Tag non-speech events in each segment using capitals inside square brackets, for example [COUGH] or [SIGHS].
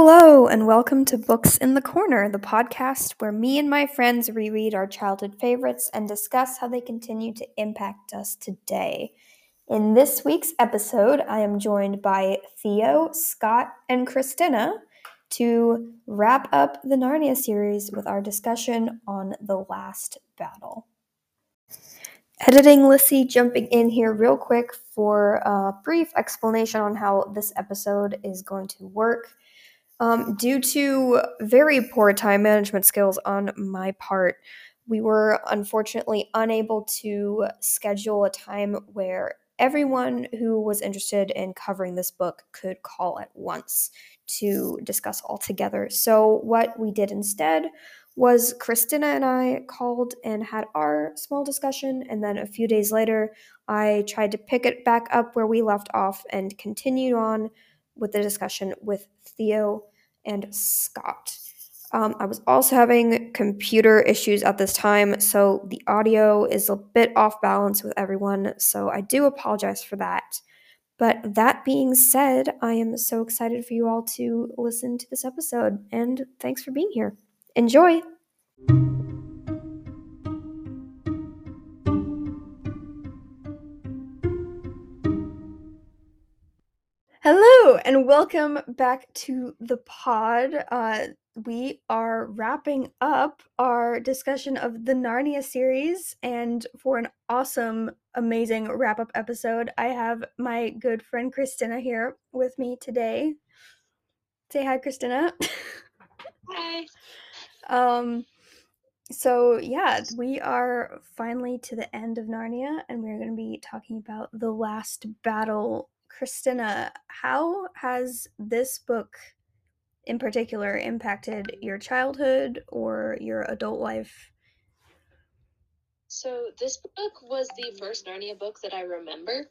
Hello, and welcome to Books in the Corner, the podcast where me and my friends reread our childhood favorites and discuss how they continue to impact us today. In this week's episode, I am joined by Theo, Scot, and Krystyna to wrap up the Narnia series with our discussion on The Last Battle. Editing Lissy jumping in here real quick for a brief explanation on how this episode is going to work. Um, due to very poor time management skills on my part, we were unfortunately unable to schedule a time where everyone who was interested in covering this book could call at once to discuss all together. So, what we did instead was Krystyna and I called and had our small discussion, and then a few days later, I tried to pick it back up where we left off and continued on with the discussion with Theo and Scot. Um, I was also having computer issues at this time, so the audio is a bit off balance with everyone, so I do apologize for that. But that being said, I am so excited for you all to listen to this episode, and thanks for being here. Enjoy! Hello, and welcome back to the pod. Uh, we are wrapping up our discussion of the Narnia series, and for an awesome, amazing wrap up episode, I have my good friend Krystyna here with me today. Say hi, Krystyna. Hi. [LAUGHS] um, so yeah, we are finally to the end of Narnia, and we're going to be talking about the last battle Krystyna, how has this book in particular impacted your childhood or your adult life? So, this book was the first Narnia book that I remember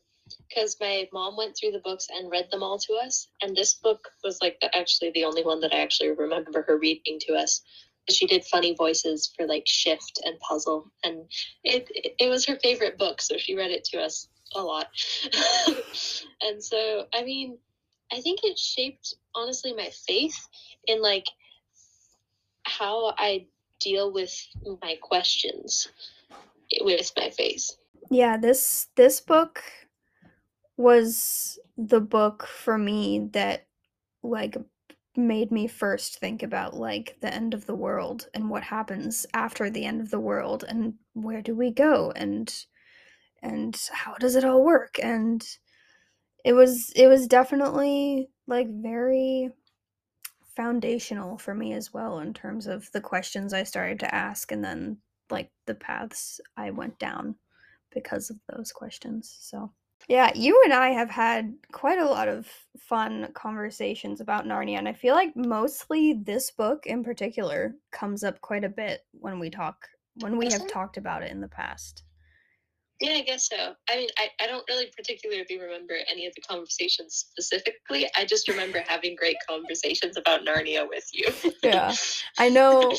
because my mom went through the books and read them all to us. And this book was like the, actually the only one that I actually remember her reading to us. She did funny voices for like Shift and Puzzle, and it, it, it was her favorite book, so she read it to us a lot. [LAUGHS] and so, I mean, I think it shaped honestly my faith in like how I deal with my questions with my faith. Yeah, this this book was the book for me that like made me first think about like the end of the world and what happens after the end of the world and where do we go and and how does it all work and it was it was definitely like very foundational for me as well in terms of the questions I started to ask and then like the paths I went down because of those questions. So, yeah, you and I have had quite a lot of fun conversations about Narnia and I feel like mostly this book in particular comes up quite a bit when we talk when we have mm-hmm. talked about it in the past. Yeah, I guess so. I mean, I, I don't really particularly remember any of the conversations specifically. I just remember having great conversations about Narnia with you. yeah. [LAUGHS] I know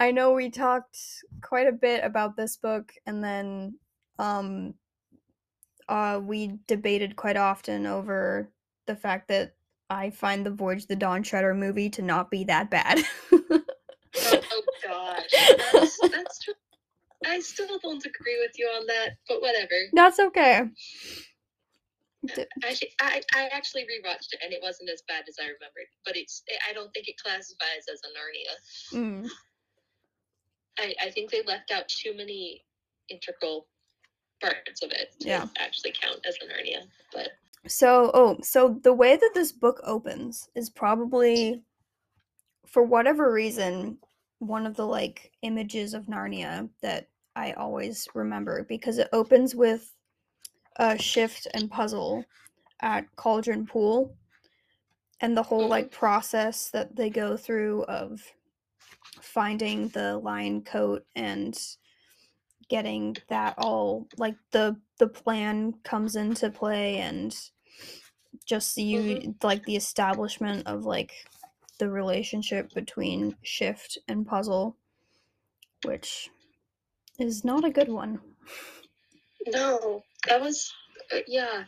I know we talked quite a bit about this book and then um uh we debated quite often over the fact that I find the Voyage the Dawn Treader movie to not be that bad. [LAUGHS] oh, oh gosh. That's, that's true. I still don't agree with you on that, but whatever. That's okay. I, I, I actually rewatched it and it wasn't as bad as I remembered, but it's I don't think it classifies as a Narnia. Mm. I, I think they left out too many integral parts of it to yeah. actually count as a Narnia. But so oh so the way that this book opens is probably for whatever reason one of the like images of Narnia that I always remember because it opens with a shift and puzzle at Cauldron Pool and the whole like process that they go through of finding the lion coat and getting that all like the the plan comes into play and just you mm-hmm. like the establishment of like the relationship between shift and puzzle which is not a good one. No, that was, uh, yeah.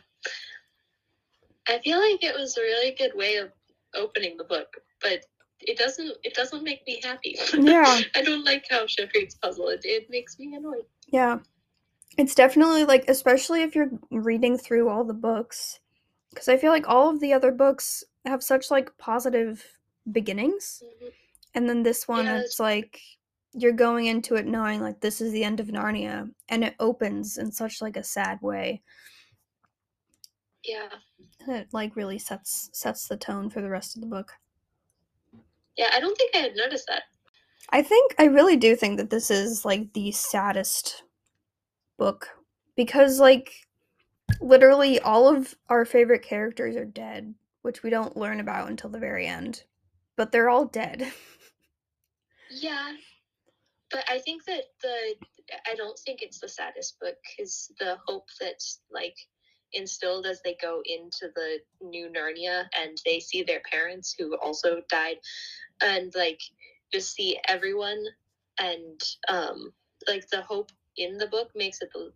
I feel like it was a really good way of opening the book, but it doesn't it doesn't make me happy. Yeah. [LAUGHS] I don't like how Shift reads puzzle. It, it makes me annoyed. Yeah. It's definitely like, especially if you're reading through all the books, because I feel like all of the other books have such like positive beginnings. Mhm. And then this one, Yeah, it's like you're going into it knowing like this is the end of Narnia, and it opens in such like a sad way. Yeah. And it like really sets sets the tone for the rest of the book. Yeah, I don't think I had noticed that. I think I really do think that this is like the saddest book because like literally all of our favorite characters are dead, which we don't learn about until the very end. But they're all dead. [LAUGHS] Yeah. But I think that the I don't think it's the saddest book because the hope that's like instilled as they go into the new Narnia and they see their parents who also died and like just see everyone and um like the hope in the book makes it the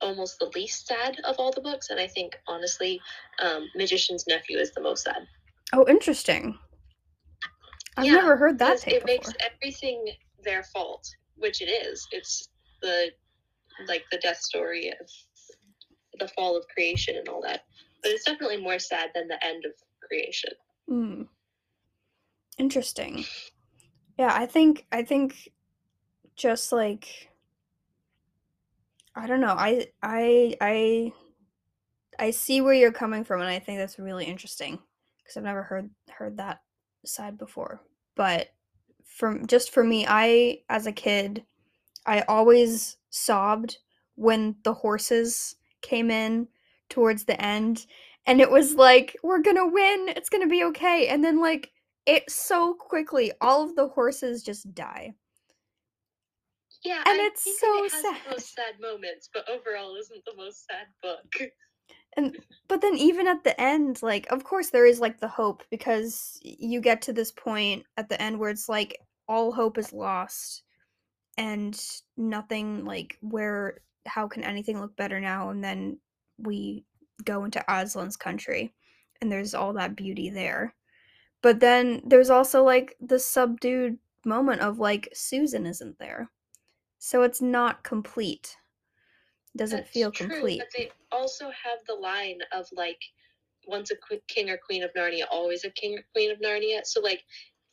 almost the least sad of all the books and I think honestly um Magician's Nephew is the most sad. oh, interesting. I've Yeah, never heard that take it before. makes everything their fault, which it is. It's the like the death story of the fall of creation and all that. But it's definitely more sad than the end of creation. Mm. Interesting. Yeah, I think I think just like I don't know. I I I I see where you're coming from and I think that's really interesting because I've never heard heard that side before. But from just for me, I as a kid, I always sobbed when the horses came in towards the end and it was like we're going to win. It's going to be okay. And then like it so quickly all of the horses just die. Yeah, And I it's so it sad. most sad moments, but overall isn't the most sad book. And but then even at the end, like of course there is like the hope because you get to this point at the end where it's like all hope is lost and nothing like where how can anything look better now and then we go into Aslan's country and there's all that beauty there. But then there's also like the subdued moment of like Susan isn't there. So it's not complete. Doesn't That's feel true, complete. But they also have the line of like, once a king or queen of Narnia, always a king or queen of Narnia. So like,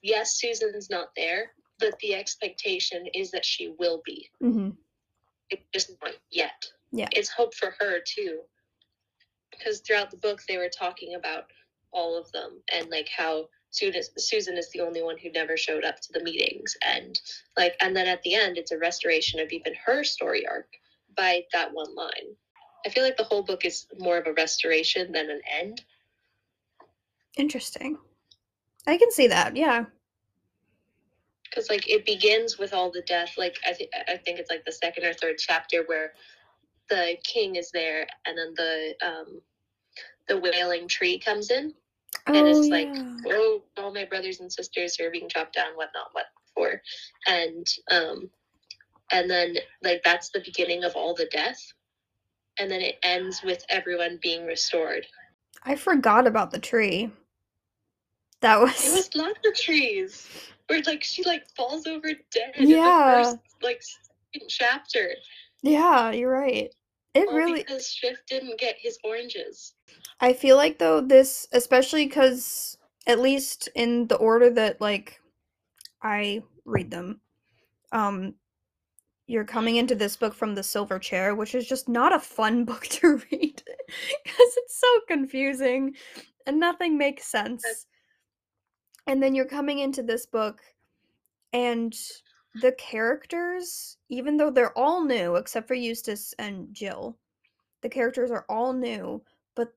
yes, Susan's not there, but the expectation is that she will be. hmm It's just not yet. Yeah. It's hope for her too, because throughout the book they were talking about all of them and like how Susan Susan is the only one who never showed up to the meetings and like and then at the end it's a restoration of even her story arc by that one line. I feel like the whole book is more of a restoration than an end. Interesting. I can see that. Yeah. because like it begins with all the death like i think i think it's like the second or third chapter where the king is there and then the um the wailing tree comes in and oh, it's like yeah. oh all my brothers and sisters are being chopped down whatnot what for and um and then like that's the beginning of all the death and then it ends with everyone being restored I forgot about the tree. That was, it was lots of trees where like she like falls over dead Yeah. in the first like second chapter yeah, you're right. It All really because Shift didn't get his oranges. I feel like though this especially cuz at least in the order that like I read them um you're coming into this book from the silver chair which is just not a fun [LAUGHS] book to read cuz it's so confusing and nothing makes sense. And then you're coming into this book and the characters even though they're all new except for Eustace and Jill the characters are all new but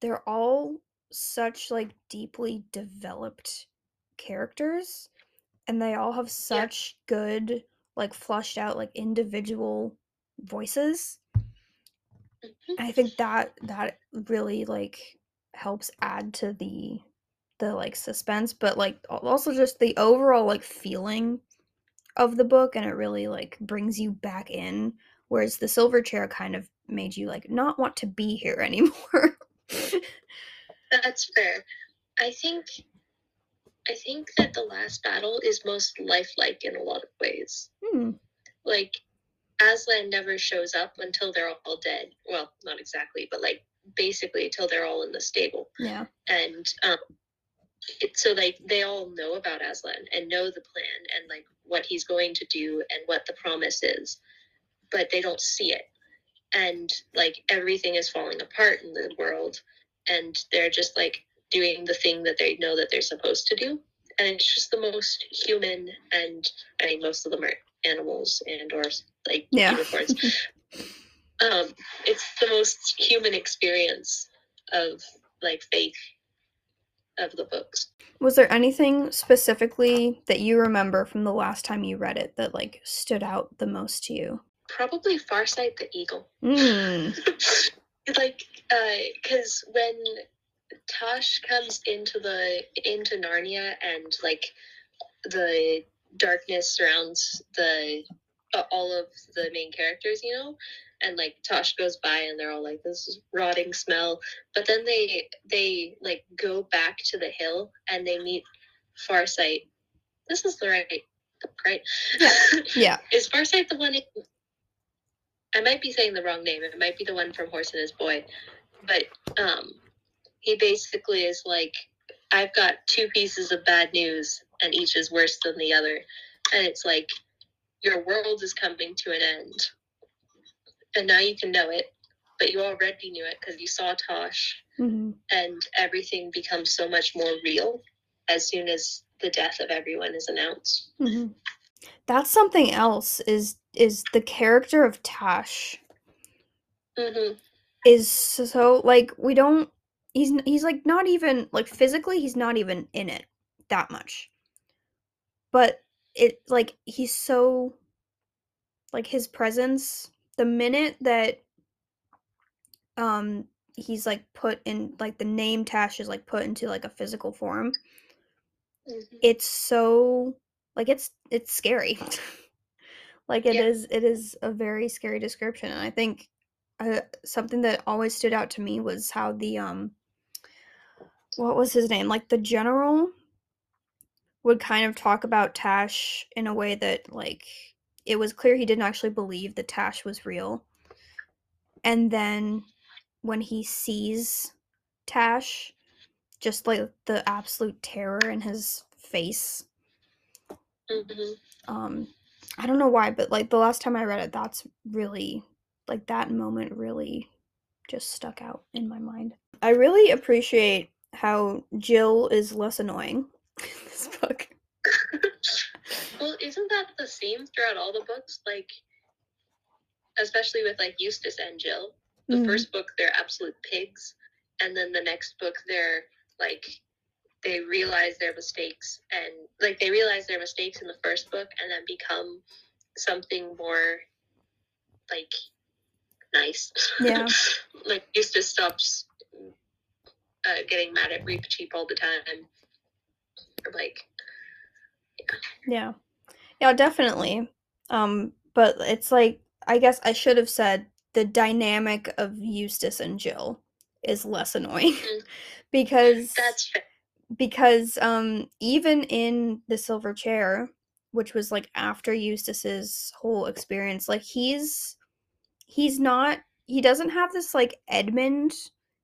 they're all such like deeply developed characters and they all have such good like flushed out like individual voices Mhm. and i think that that really like helps add to the the like suspense but like also just the overall like feeling of the book and it really like brings you back in whereas the silver chair kind of made you like not want to be here [LAUGHS] anymore That's fair. I think I think that the last battle is most lifelike in a lot of ways. Hmm. Like, Aslan never shows up until they're all dead. Well, not exactly, but like basically until they're all in the stable. Yeah. And um, it, so like they all know about Aslan and know the plan and like what he's going to do and what the promise is, but they don't see it. And like everything is falling apart in the world, and they're just like doing the thing that they know that they're supposed to do. And it's just the most human, and I mean, most of them are animals and or like Yeah. unicorns. [LAUGHS] um, it's the most human experience of like faith of the books. Was there anything specifically that you remember from the last time you read it that like stood out the most to you? Probably Farsight the Eagle. Mm. [LAUGHS] like, because when Tash comes into the into Narnia and like the darkness surrounds the uh, all of the main characters, you know, and like Tash goes by and they're all like this rotting smell, but then they they like go back to the hill and they meet Farsight. This is the right, right? Yeah. [LAUGHS] Is Farsight the one? In, I might be saying the wrong name. It might be the one from Horse and His Boy, but um, he basically is like, I've got two pieces of bad news, and each is worse than the other, and it's like, your world is coming to an end, and now you can know it, but you already knew it because you saw Tash, hmm and everything becomes so much more real as soon as the death of everyone is announced. hmm That's something else. Is is the character of Tash hmm is so like we don't. He's he's like not even like physically he's not even in it that much. But it like he's so like his presence the minute that um he's like put in like the name Tash is like put into like a physical form hmm it's so like it's it's scary [LAUGHS] like it Yeah. is it is a very scary description and i think uh, something that always stood out to me was how the um what was his name? Like the general would kind of talk about tash in a way that like it was clear he didn't actually believe that tash was real. And then when he sees tash just like the absolute terror in his face. Hmm um i don't know why but like the last time i read it that's really like that moment really just stuck out in my mind. I really appreciate how jill is less annoying [LAUGHS] in this book Well, isn't that the same throughout all the books? Like, especially with like Eustace and Jill. The Mhm. first book, they're absolute pigs, and then the next book, they're like, they realize their mistakes, and like they realize their mistakes in the first book, and then become something more like nice. Yeah. [LAUGHS] like Eustace stops uh, getting mad at Reepicheep all the time. Or like, yeah yeah definitely um but it's like i guess i should have said the dynamic of eustace and jill is less annoying Mm. [LAUGHS] because that's fair. because um even in the silver chair which was like after eustace's whole experience like he's he's not he doesn't have this like edmund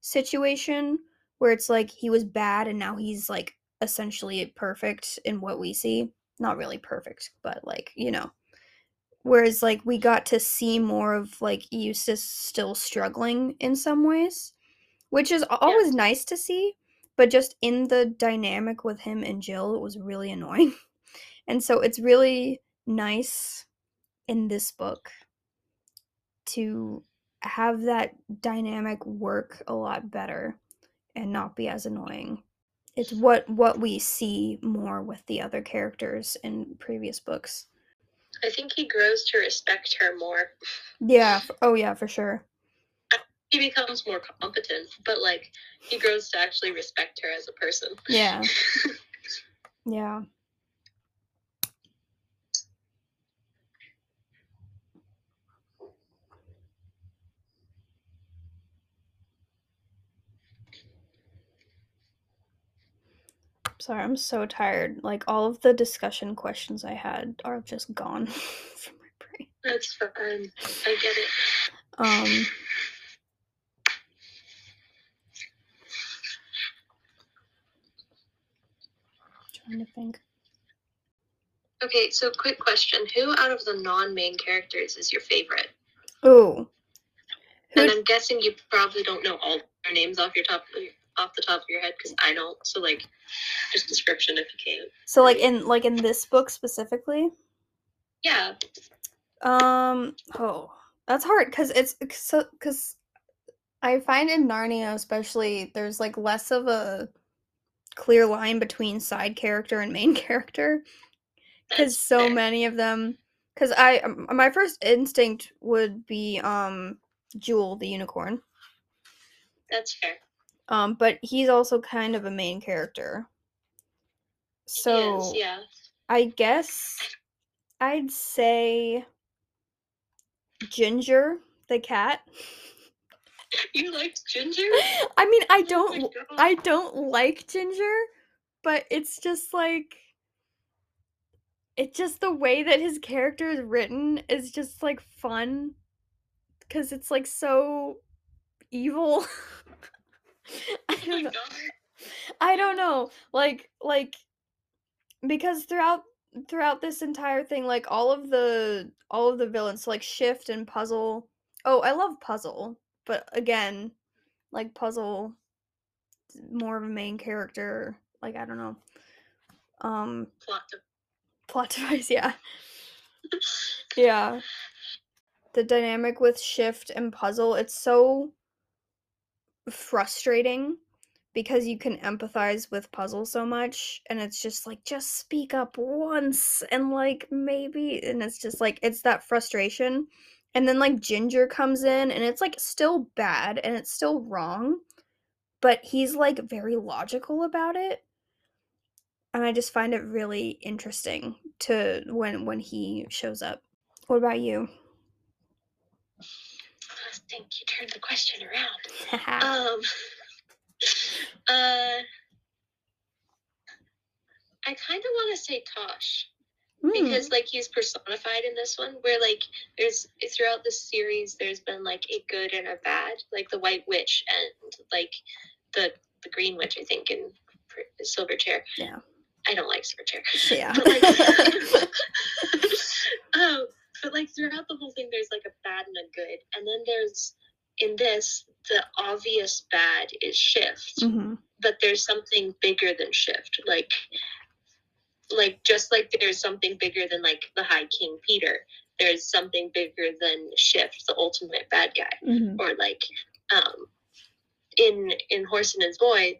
situation where it's like he was bad and now he's like essentially perfect in what we see. Not really perfect but like you know. Whereas like we got to see more of like eustace still struggling in some ways which is always nice to see but just in the dynamic with him and Jill, it was really [LAUGHS] annoying. And so it's really nice in this book to have that dynamic work a lot better and not be as annoying. It's what what we see more with the other characters in previous books. I think he grows to respect her more. Yeah, oh yeah, for sure. He becomes more competent, but like he grows to actually respect her as a person. Yeah. [LAUGHS] Yeah. Sorry, I'm so tired. Like all of the discussion questions I had are just gone [LAUGHS] from my brain. That's fine. I get it. Um trying to think. Okay, so quick question. Who out of the non main characters is your favorite? Ooh. And I'm guessing you probably don't know all their names off your top off the top of your head because I don't. So like, just description if you can. so like in like in this book specifically? Yeah, Um oh, that's hard cuz it's so cuz I find in Narnia especially there's like less of a clear line between side character and main [LAUGHS] character because so fair. many of them because i my first instinct would be um jewel the unicorn That's fair. Um but he's also kind of a main character so Yes, yeah. i guess i'd say ginger the cat [LAUGHS] You liked Ginger? [LAUGHS] i mean i Oh don't God. i don't like ginger but it's just like it's just the way that his character is written is just like fun because it's like so evil [LAUGHS] [LAUGHS] i don't [LAUGHS] know. I don't know. Like like because throughout throughout this entire thing like all of the all of the villains like shift and puzzle oh i love puzzle but again like puzzle more of a main character like i don't know. Um Plot to plot [LAUGHS] device yeah. Yeah. The dynamic with shift and puzzle it's so frustrating because you can empathize with puzzle so much and it's just like just speak up once and like maybe and it's just like it's that frustration. And then like ginger comes in and it's like still bad and it's still wrong but he's like very logical about it. And i just find it really interesting to when when he shows up. What about you think you turned the question around. [LAUGHS] Um, uh, I kind of want to say Tash Hmm, because like he's personified in this one. Where like there's throughout the series, there's been like a good and a bad, like the White Witch and like the the Green Witch. I think in Silverchair. Yeah. I don't like Silverchair. yeah But like, [LAUGHS] [LAUGHS] um, but like throughout the whole thing, there's like a bad and a good, and then there's in this the obvious bad is shift, hmm but there's something bigger than shift, like like just like there's something bigger than like the High King Peter. There's something bigger than shift, the ultimate bad guy hmm or like um in in horse and his boy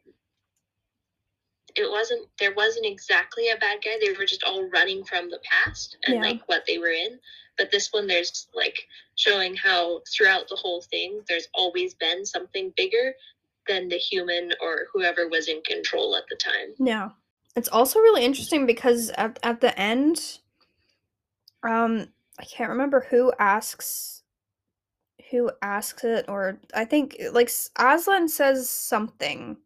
it wasn't there wasn't exactly a bad guy they were just all running from the past and Yeah. like what they were in but this one there's like showing how throughout the whole thing there's always been something bigger than the human or whoever was in control at the time Yeah. It's also really interesting because at at the end um I can't remember who asks who asks it or I think like Aslan says something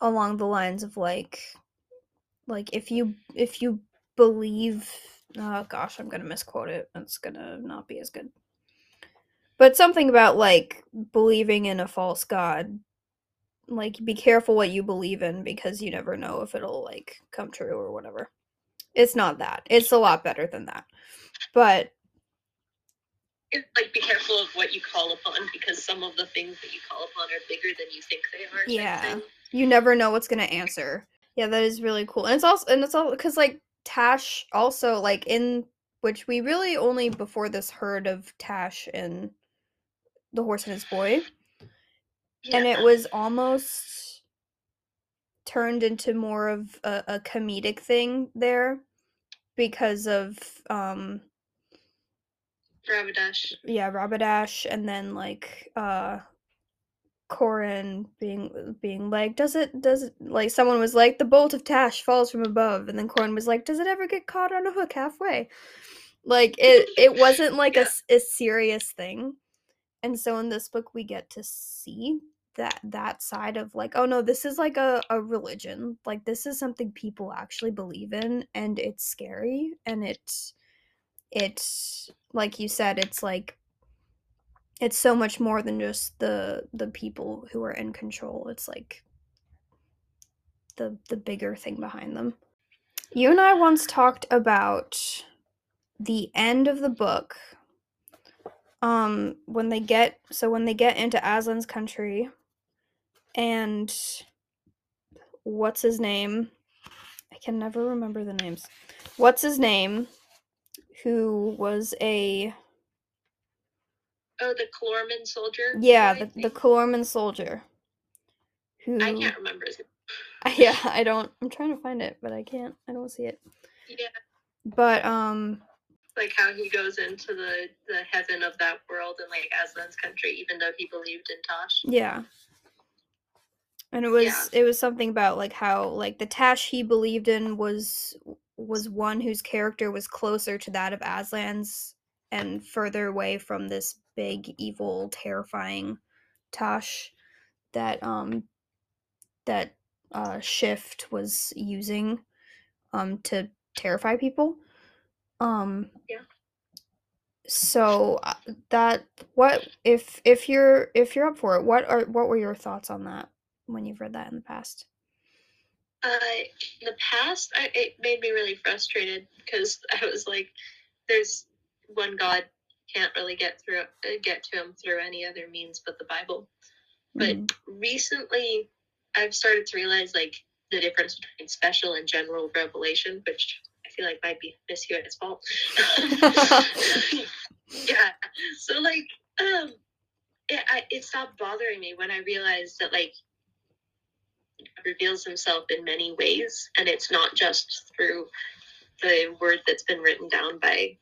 along the lines of like like if you if you believe oh gosh, I'm to misquote it. It's to not be as good. But something about like believing in a false god like be careful what you believe in because you never know if it'll like come true or whatever. It's not that. It's a lot better than that. But It's like be careful of what you call upon because some of the things that you call upon are bigger than you think they are Yeah. you never know what's going to answer. Yeah, that is really cool. And it's also and it's all cuz like Tash also like in which we really only before this heard of Tash in The Horse and His Boy. and it was almost turned into more of a, a comedic thing there because of um Rabadash. yeah Rabadash and then like uh Corin being being like does it does it like someone was like the bolt of Tash falls from above and then Corin was like does it ever get caught on a hook halfway? Like it it wasn't like a [LAUGHS] Yeah. s- a serious thing. And so in this book we get to see that that side of like oh no this is like a, a religion. Like this is something people actually believe in and it's scary and it's it's like you said it's like it's so much more than just the the people who are in control it's like the the bigger thing behind them. You and i once talked about the end of the book um when they get so when they get into aslan's country and what's his name? I can never remember the names. What's his name? Who was a Oh, the Calormen soldier. yeah the, the think? Soldier who I can't remember his name. [LAUGHS] yeah i don't i'm trying to find it but i can't i don't see it Yeah, but um like how he goes into the the heaven of that world in like Aslan's country, even though he believed in Tash. Yeah. And it was Yeah. it was something about like how like the Tash he believed in was was one whose character was closer to that of Aslan's and further away from this big evil terrifying Tash that um that uh Shift was using um to terrify people. Um Yeah. so uh, that what if if you're if you're up for it what are what were your thoughts on that when you've read that in the past Uh, in the past, I, it made me really frustrated because [LAUGHS] I was like, "There's one God can't really get through uh, get to him through any other means but the Bible." But Mhm. recently, I've started to realize like the difference between special and general revelation, which I feel like might be Miss Hewitt's fault. [LAUGHS] [LAUGHS] yeah. So like, um, it, I, it stopped bothering me when I realized that like reveals himself in many ways, and it's not just through the word that's been written down by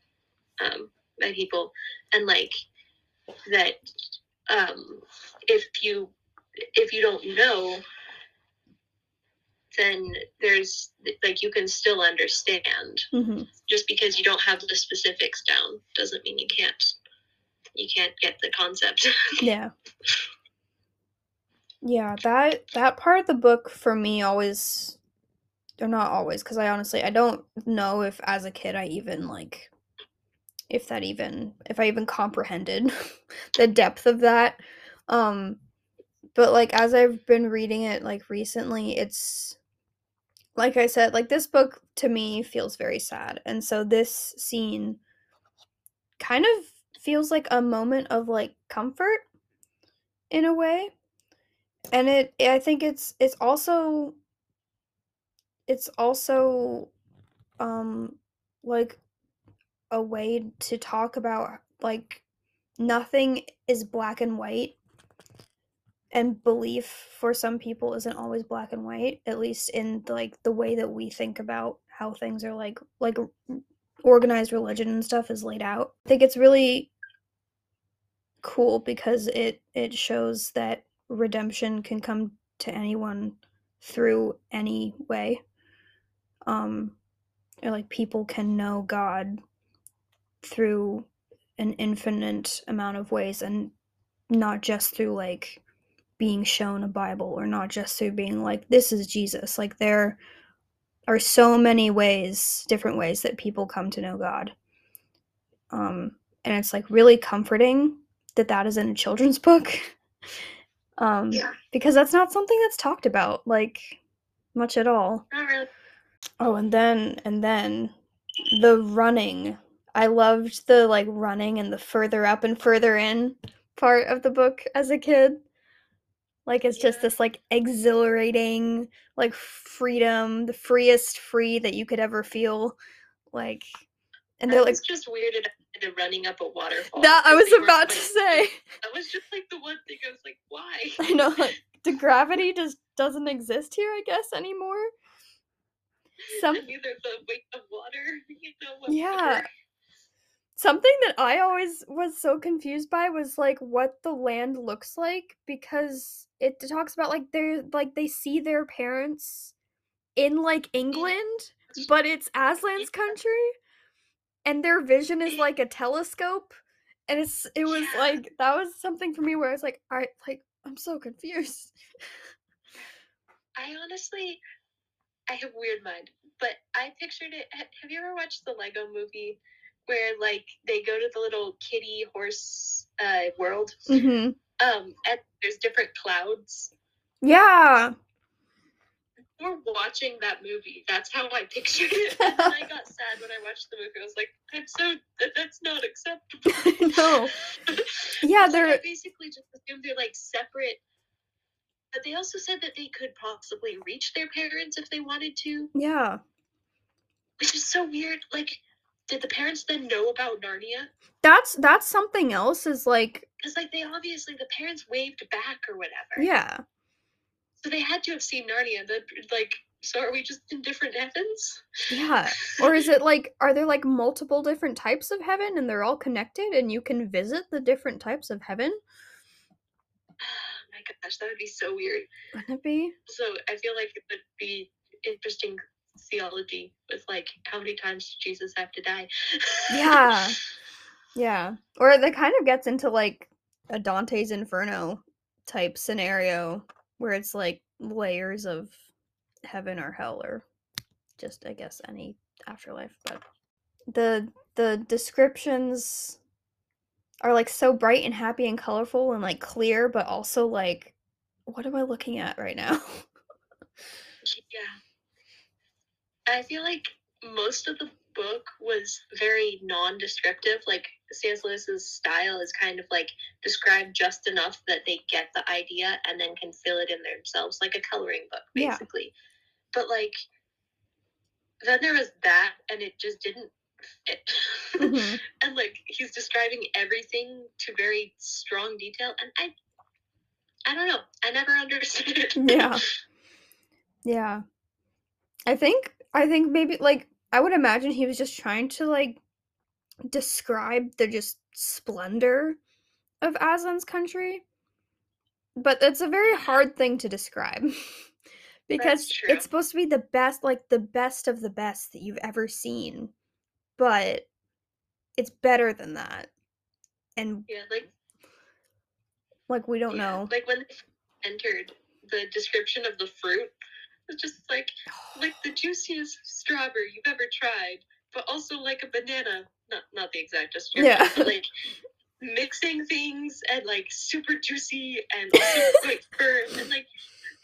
um, by people, and like that um, if you if you don't know, then there's like you can still understand. Mhm. Just because you don't have the specifics down doesn't mean you can't you can't get the concept. [LAUGHS] yeah yeah that that part of the book for me always or not always because i honestly i don't know if as a kid i even like if that even if i even comprehended [LAUGHS] the depth of that. Um but like as i've been reading it like recently it's like i said like this book to me feels very sad. And so this scene kind of feels like a moment of like comfort in a way. And it i think it's it's also it's also um like a way to talk about like nothing is black and white and belief for some people isn't always black and white at least in like the way that we think about how things are like like organized religion and stuff is laid out. I think it's really cool because it it shows that redemption can come to anyone through any way um or like people can know god through an infinite amount of ways and not just through like being shown a bible or not just through being like this is jesus like there are so many ways different ways that people come to know god um and it's like really comforting that that is in a children's [LAUGHS] book um yeah, because that's not something that's talked about like much at all not really. Oh, and then and then the running. I loved the like running and the further up and further in part of the book as a kid. Like it's just this like exhilarating like freedom, the freest free that you could ever feel. Like and they're like was just weirded out the running up a waterfall. that I was they were about to like- say. That was just like the one thing I was like, why? [LAUGHS] I know like, the [LAUGHS] gravity just doesn't exist here, I guess, anymore. [LAUGHS] Some And neither the weight of water, you know. Yeah. whatsoever. Something that I always was so confused by was like what the land looks like because it talks about like they're like they see their parents in like England, but it's Aslan's country and their vision is like a telescope and it's it was Yeah. like that was something for me where I was like I like I'm so confused. I honestly, I have weird mind, but I pictured it. Have you ever watched the Lego movie where like they go to the little kitty horse uh, world? Mm-hmm. Um, and there's different clouds. Yeah. We're watching that movie. That's how I pictured it. [LAUGHS] And I got sad when I watched the movie. I was like, I'm so that, that's not acceptable. [LAUGHS] no. [LAUGHS] Yeah, like, I they're basically just assumed they're like separate. But they also said that they could possibly reach their parents if they wanted to, yeah. which is so weird. Like, did the parents then know about Narnia? That's that's something else is like Because like they obviously the parents waved back or whatever. yeah. So they had to have seen Narnia. That like, so are we just in different heavens? Yeah. Or is it like are there like multiple different types of heaven and they're all connected and you can visit the different types of heaven? [SIGHS] Oh my gosh, that would be so weird. Wouldn't it be? So I feel like it would be interesting theology with like how many times did Jesus have to die? Yeah. [LAUGHS] Yeah. Or that kind of gets into like a Dante's Inferno type scenario where it's like layers of heaven or hell or just I guess any afterlife, but the the descriptions are like so bright and happy and colorful and like clear but also like what am I looking at right now? [LAUGHS] Yeah. I feel like most of the book was very non-descriptive. Like C.S. Lewis's style is kind of like describe just enough that they get the idea and then can fill it in themselves, like a coloring book, Yeah. basically. But like, then there was that, and it just didn't fit. Mhm. [LAUGHS] and like he's describing everything to very strong detail, and I, I don't know. I never [LAUGHS] understood it. Yeah. Yeah. I think I think maybe like I would imagine he was just trying to like describe the just splendor of Aslan's country. But that's a very hard thing to describe. [LAUGHS] because it's supposed to be the best like the best of the best that you've ever seen. But it's better than that. And yeah, like like we don't Yeah, know. Like when they entered the description of the fruit, it's just like like the juiciest strawberry you've ever tried, but also like a banana. Not not the exact description, Yeah. but like mixing things and like super juicy and super [LAUGHS] firm and like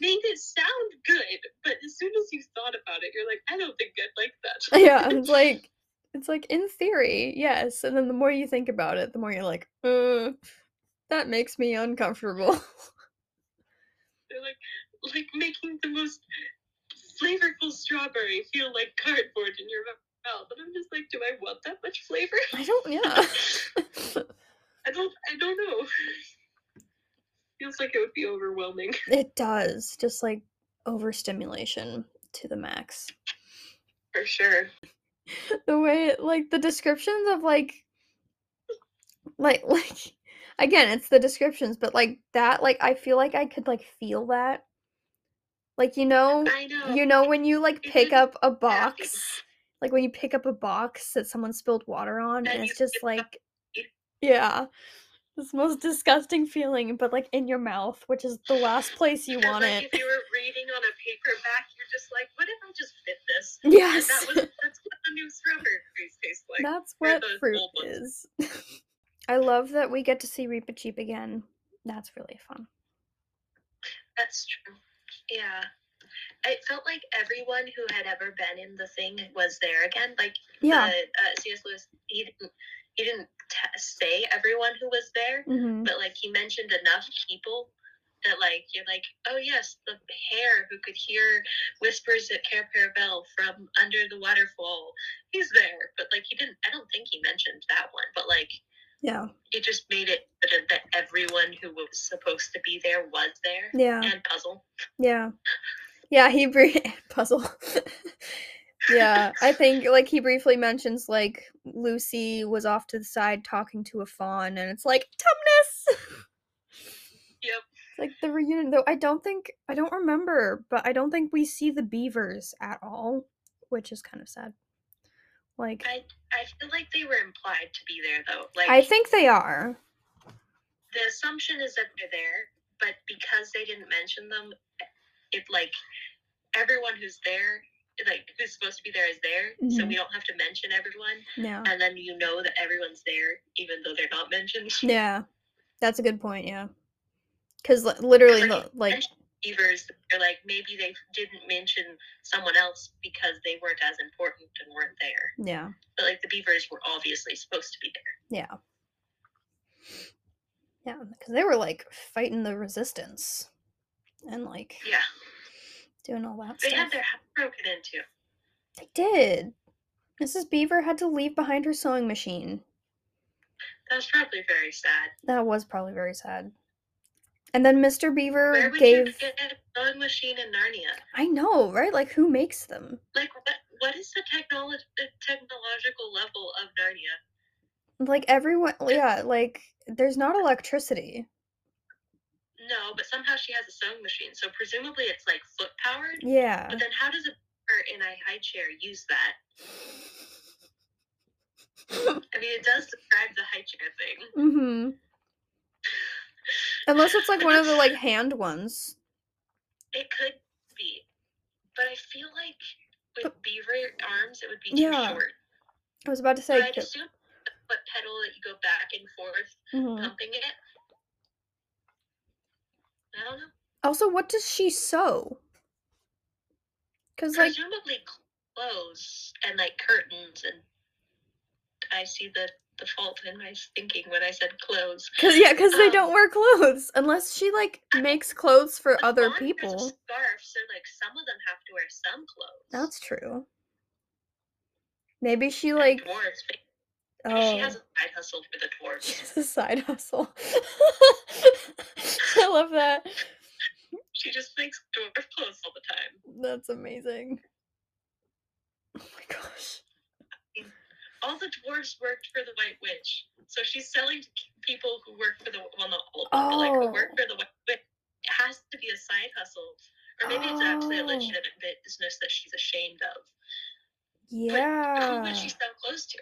made it sound good. But as soon as you thought about it, you're like, I don't think I'd like that. [LAUGHS] yeah, it's [LAUGHS] like it's like in theory, yes, and then the more you think about it, the more you're like, uh, that makes me uncomfortable. Like like making the most flavorful strawberry feel like cardboard in your mouth. And I'm just like, do I want that much flavor? I don't, yeah, [LAUGHS] I don't I don't know. Feels like it would be overwhelming. it does, just like overstimulation to the max. For sure. The way, like the descriptions of like, like [LAUGHS] like, again, it's the descriptions, but like that, like I feel like I could like feel that, like you know, I know. you know when you like pick up a box like when you pick up a box that someone spilled water on and it's just like yeah this most disgusting feeling but like in your mouth which is the last place you want like, it. If you were reading on a paperback, you're just like, what if I just fit this? yes. that was that's what the new strawberries taste like. that's what fruit is [LAUGHS] i love that we get to see Reepicheep again that's really fun That's true. Yeah. It felt like everyone who had ever been in the thing was there again. Like yeah the, uh, C.S. Lewis, he didn't he didn't t- say everyone who was there, hmm but like he mentioned enough people that like you're like, oh yes, the hare who could hear whispers at Cair Paravel from under the waterfall, he's there. But like he didn't. I don't think he mentioned that one. But like yeah it just made it evident that everyone who was supposed to be there was there. yeah And puzzle. Yeah. Yeah, he br- [LAUGHS] puzzle. [LAUGHS] yeah, I think like he briefly mentions like Lucy was off to the side talking to a fawn and it's like Tumnus. [LAUGHS] Yep. It's like the reunion though I don't think I don't remember, but I don't think we see the beavers at all, which is kind of sad. Like I I feel like they were implied to be there though. Like I think they are. the assumption is that they're there, but because they didn't mention them, it like everyone who's there, like who's supposed to be there, is there. So Mhm. we don't have to mention everyone, Yeah. and then you know that everyone's there, even though they're not [LAUGHS] mentioned. Yeah. That's a good point, yeah. Cuz literally like Beavers, they're like maybe they didn't mention someone else because they weren't as important and weren't there. yeah. But like the beavers were obviously supposed to be there. Yeah. Yeah, because they were like fighting the resistance and like Yeah, doing all that they stuff. had their house broken into. They did. Mrs. Beaver had to leave behind her sewing machine. That was probably very sad. That was probably very sad. And then Mr. Beaver Where would gave. you get a sewing machine in Narnia? I know, right? Like, who makes them? Like what? What is the technology, the technological level of Narnia? Like, everyone. Yeah, like, there's not electricity. No, but somehow she has a sewing machine, so presumably it's like foot powered. Yeah. But then how does a bear in a high chair use that? [LAUGHS] I mean, it does describe the high chair thing. mm-hmm. Unless it's like one of the like [LAUGHS] hand ones. It could be, but I feel like with But- beaver arms, it would be too Yeah. short. I was about to say. I'd assume the foot pedal that you go back and forth Mhm. pumping it. I don't know. Also, what does she sew? Because, like, Presumably clothes and like curtains, and I see the the fault in my thinking when I said clothes. Cause yeah, cause they Um, don't wear clothes unless she like makes clothes for other Dawn wears a people. scarf, so like some of them have to wear some clothes. That's true. Maybe she And like dwarves. Oh She has a side hustle for the dwarves. she has a side hustle. [LAUGHS] I love that. She just makes dwarf clothes all the time. That's amazing. Oh my gosh. All the dwarves worked for the White Witch, so she's selling to people who work for the well, not all of them, but like who work Oh. for the White Witch. It has to be a side hustle, or maybe it's actually a Oh. legitimate business that she's ashamed of. Um, yeah, Who Yeah. would she sell clothes to?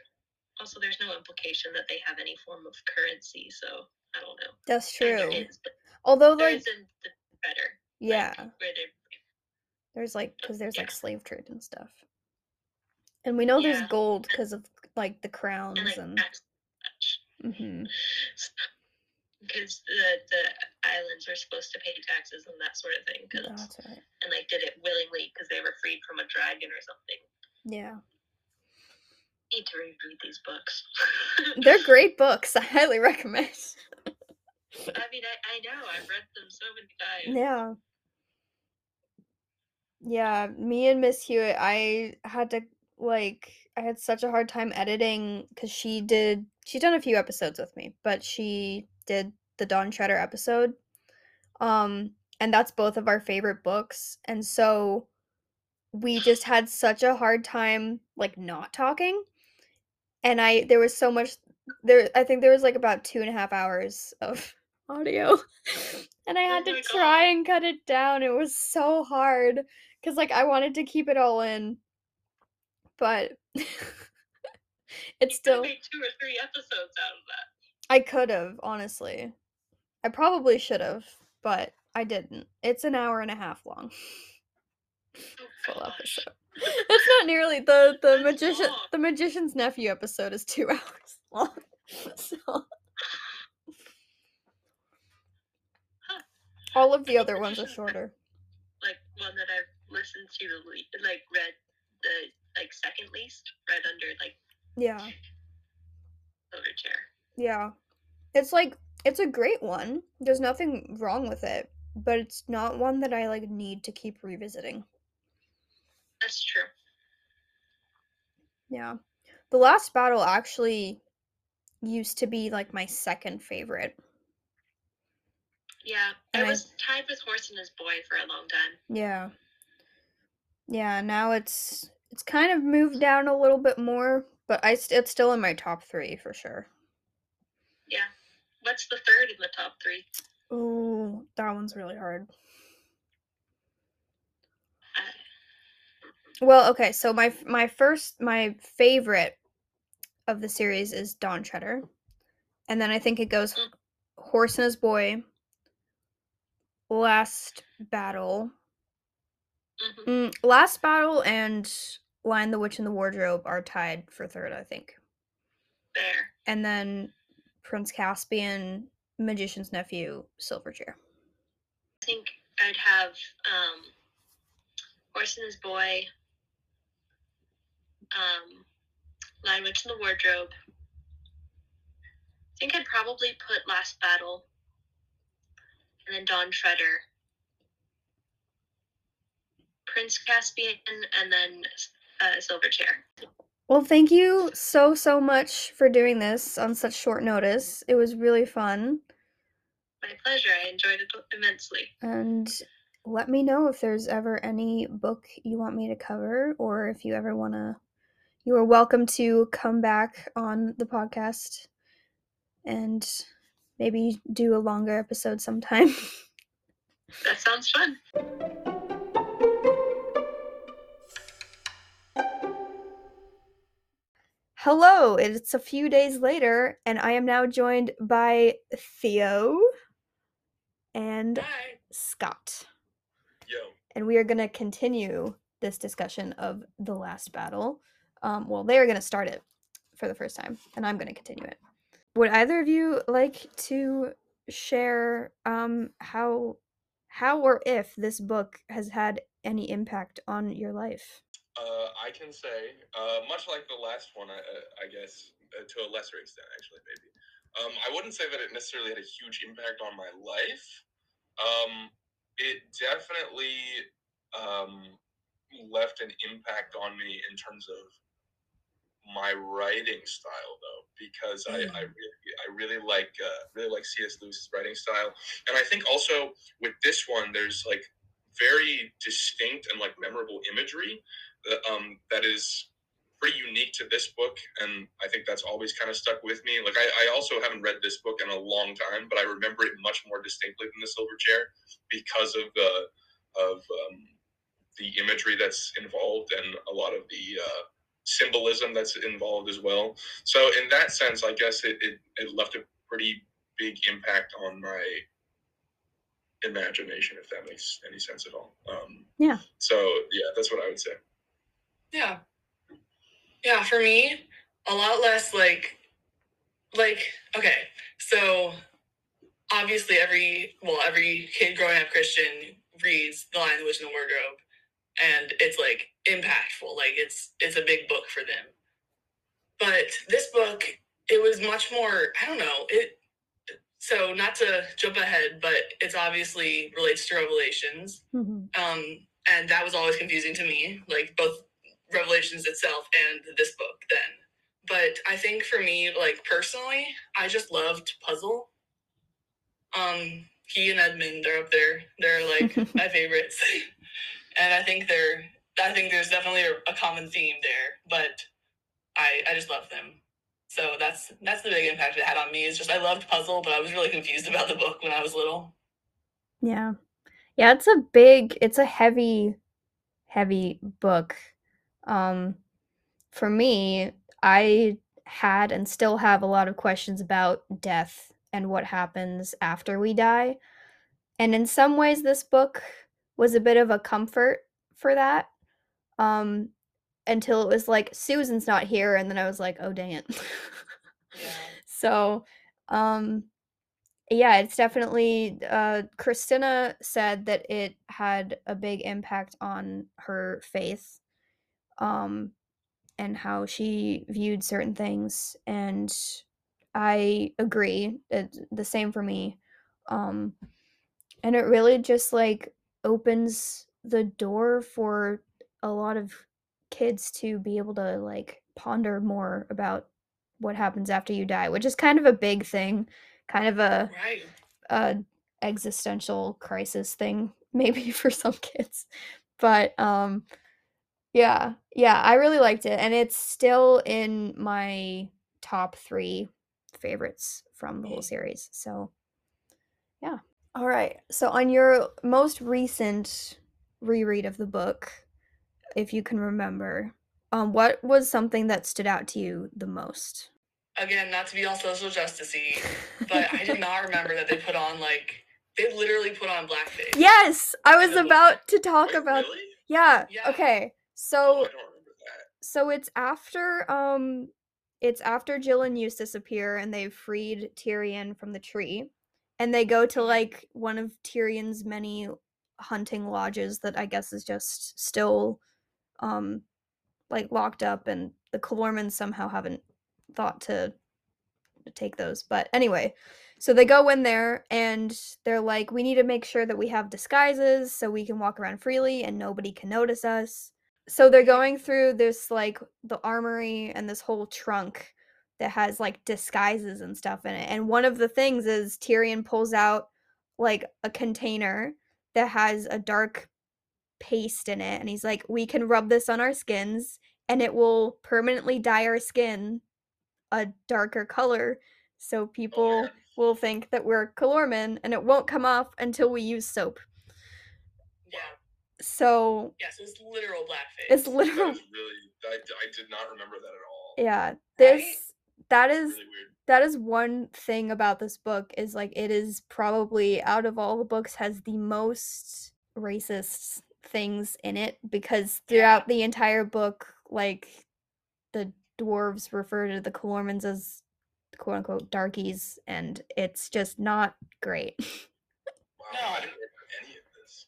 Also, there's no implication that they have any form of currency, so I don't know. That's And true. There is, but Although there like is in the better. yeah, where there's like because there's like slave trade and stuff. And we know there's gold because of like the crowns and like and tax much. hmm [LAUGHS] because the the islands were supposed to pay taxes and that sort of thing 'cause- That's right. and like did it willingly because they were freed from a dragon or something Yeah. need to reread these books [LAUGHS] They're great books. I highly recommend. i mean I, I know i've read them so many times Yeah. Yeah, me and Miss Hewitt, I had to like I had such a hard time editing because she did she's done a few episodes with me, but she did the Dawn Treader episode. Um, and that's both of our favorite books. And so we just had such a hard time like not talking. And I there was so much there I think there was like about two and a half hours of [LAUGHS] audio. And I had Oh to try God. and cut it down. It was so hard because like I wanted to keep it all in. But [LAUGHS] it's you still made two or three episodes out of that I could have, honestly. I probably should have, but I didn't. It's an hour and a half long. [LAUGHS] oh, Full episode. [LAUGHS] It's not nearly the the That's magician long. the magician's nephew episode is two hours long. So Huh. [SIGHS] all of the other ones are shorter. like one that i've listened to the le- like read the like second least right under like Yeah. silver chair Yeah. It's like it's a great one. There's nothing wrong with it, but it's not one that I like need to keep revisiting. that's true Yeah. The last battle actually used to be like my second favorite. yeah And i I- was tied with horse and his boy for a long time Yeah. Yeah, now it's it's kind of moved down a little bit more, but I st- it's still in my top 3 for sure. yeah what's the third in the top three Ooh, that one's really hard. uh, Well, okay, so my my first my favorite of the series is Dawn Treader, And then I think it goes Mm. Horse and His Boy, Last Battle. Mhm. Mm, Last Battle and Lion the Witch in the Wardrobe are tied for third, I think. There. And then Prince Caspian, Magician's Nephew, Silverchair. I think I'd have um, Horse and His Boy, um, Lion Witch in the Wardrobe. I think I'd probably put Last Battle, and then Dawn Treader, Prince Caspian, and then uh, Silverchair. Well, thank you so, so much for doing this on such short notice. It was really fun. My pleasure. I enjoyed it immensely. And let me know if there's ever any book you want me to cover or if you ever want to. You are welcome to come back on the podcast and maybe do a longer episode sometime. [LAUGHS] That sounds fun. Hello, it's a few days later, and I am now joined by Theo and Hi. Scot. Yo. and we are going to continue this discussion of the last battle. Um, well, they are going to start it for the first time, and I'm going to continue it. Would either of you like to share um, how, how or if this book has had any impact on your life? Uh, I can say, uh, much like the last one, I, I guess, uh, to a lesser extent, actually, maybe. Um, I wouldn't say that it necessarily had a huge impact on my life. Um, it definitely um, left an impact on me in terms of my writing style, though, because I, I really, I really like, uh, really like C.S. Lewis's writing style, and I think also with this one, there's like very distinct and like memorable imagery that, um, that is pretty unique to this book and i think that's always kind of stuck with me. Like I, I also haven't read this book in a long time but i remember it much more distinctly than the silver chair because of the of um, the imagery that's involved and a lot of the uh, symbolism that's involved as well. So in that sense i guess it, it, it left a pretty big impact on my imagination if that makes any sense at all. Um, Yeah. so yeah that's what i would say Yeah. Yeah, for me, a lot less like like okay, so obviously every well, every kid growing up Christian reads The Lion, the Witch, and the Wardrobe, and it's like impactful. Like it's it's a big book for them. But this book, it was much more, I don't know, it so not to jump ahead, but it's obviously relates to Revelations Mhm. um, and that was always confusing to me like both revelations itself and this book then. But i think for me like personally i just loved puzzle. Um he and edmund are up there. They're like [LAUGHS] my favorites. And i think they're i think there's definitely a, a common theme there but i i just love them. So that's that's the big impact it had on me is just i loved puzzle but i was really confused about the book when i was little. Yeah. Yeah, it's a big, it's a heavy, heavy book. Um, for me, I had and still have a lot of questions about death and what happens after we die. And in some ways, this book was a bit of a comfort for that. Um, until it was like, Susan's not here. And then I was like, oh, dang it. yeah [LAUGHS] So, um, yeah, it's definitely. Uh, Krystyna said that it had a big impact on her faith, um, and how she viewed certain things, and I agree. It's the same for me. Um, and it really just like opens the door for a lot of kids to be able to like ponder more about what happens after you die, which is kind of a big thing, kind of a, right a existential crisis thing [LAUGHS] maybe for some kids. But um yeah, yeah, I really liked it and it's still in my top 3 favorites from the whole series. So yeah. All right. So on your most recent reread of the book, if you can remember, um what was something that stood out to you the most? again, not to be all social justicey, but I did not [LAUGHS] remember that they put on like They literally put on blackface. Yes, I was And- about to talk about. really? Yeah. Yeah. Okay. So I don't remember that. so it's after um it's after Jill and Eustace appear and they've freed Tirian from the tree. And they go to like one of Tirian's many hunting lodges that I guess is just still um like locked up and the Calormans somehow haven't thought to take those. But anyway, so they go in there and they're like, we need to make sure that we have disguises so we can walk around freely and nobody can notice us. So they're going through this like the armory and this whole trunk that has like disguises and stuff in it. And one of the things is Tirian pulls out like a container that has a dark paste in it and he's like, "We can rub this on our skins and it will permanently dye our skin a darker color so people will think that we're Calorman and it won't come off until we use soap." Yeah. So Yes, it's literal blackface. it's literal really. I, I did not remember that at all. yeah. This that is Really weird. that is one thing about this book is like it is probably out of all the books has the most racist things in it because throughout the entire book like the dwarves refer to the Calormans as quote unquote darkies and it's just not great. Wow, No. [LAUGHS] I didn't remember any of this.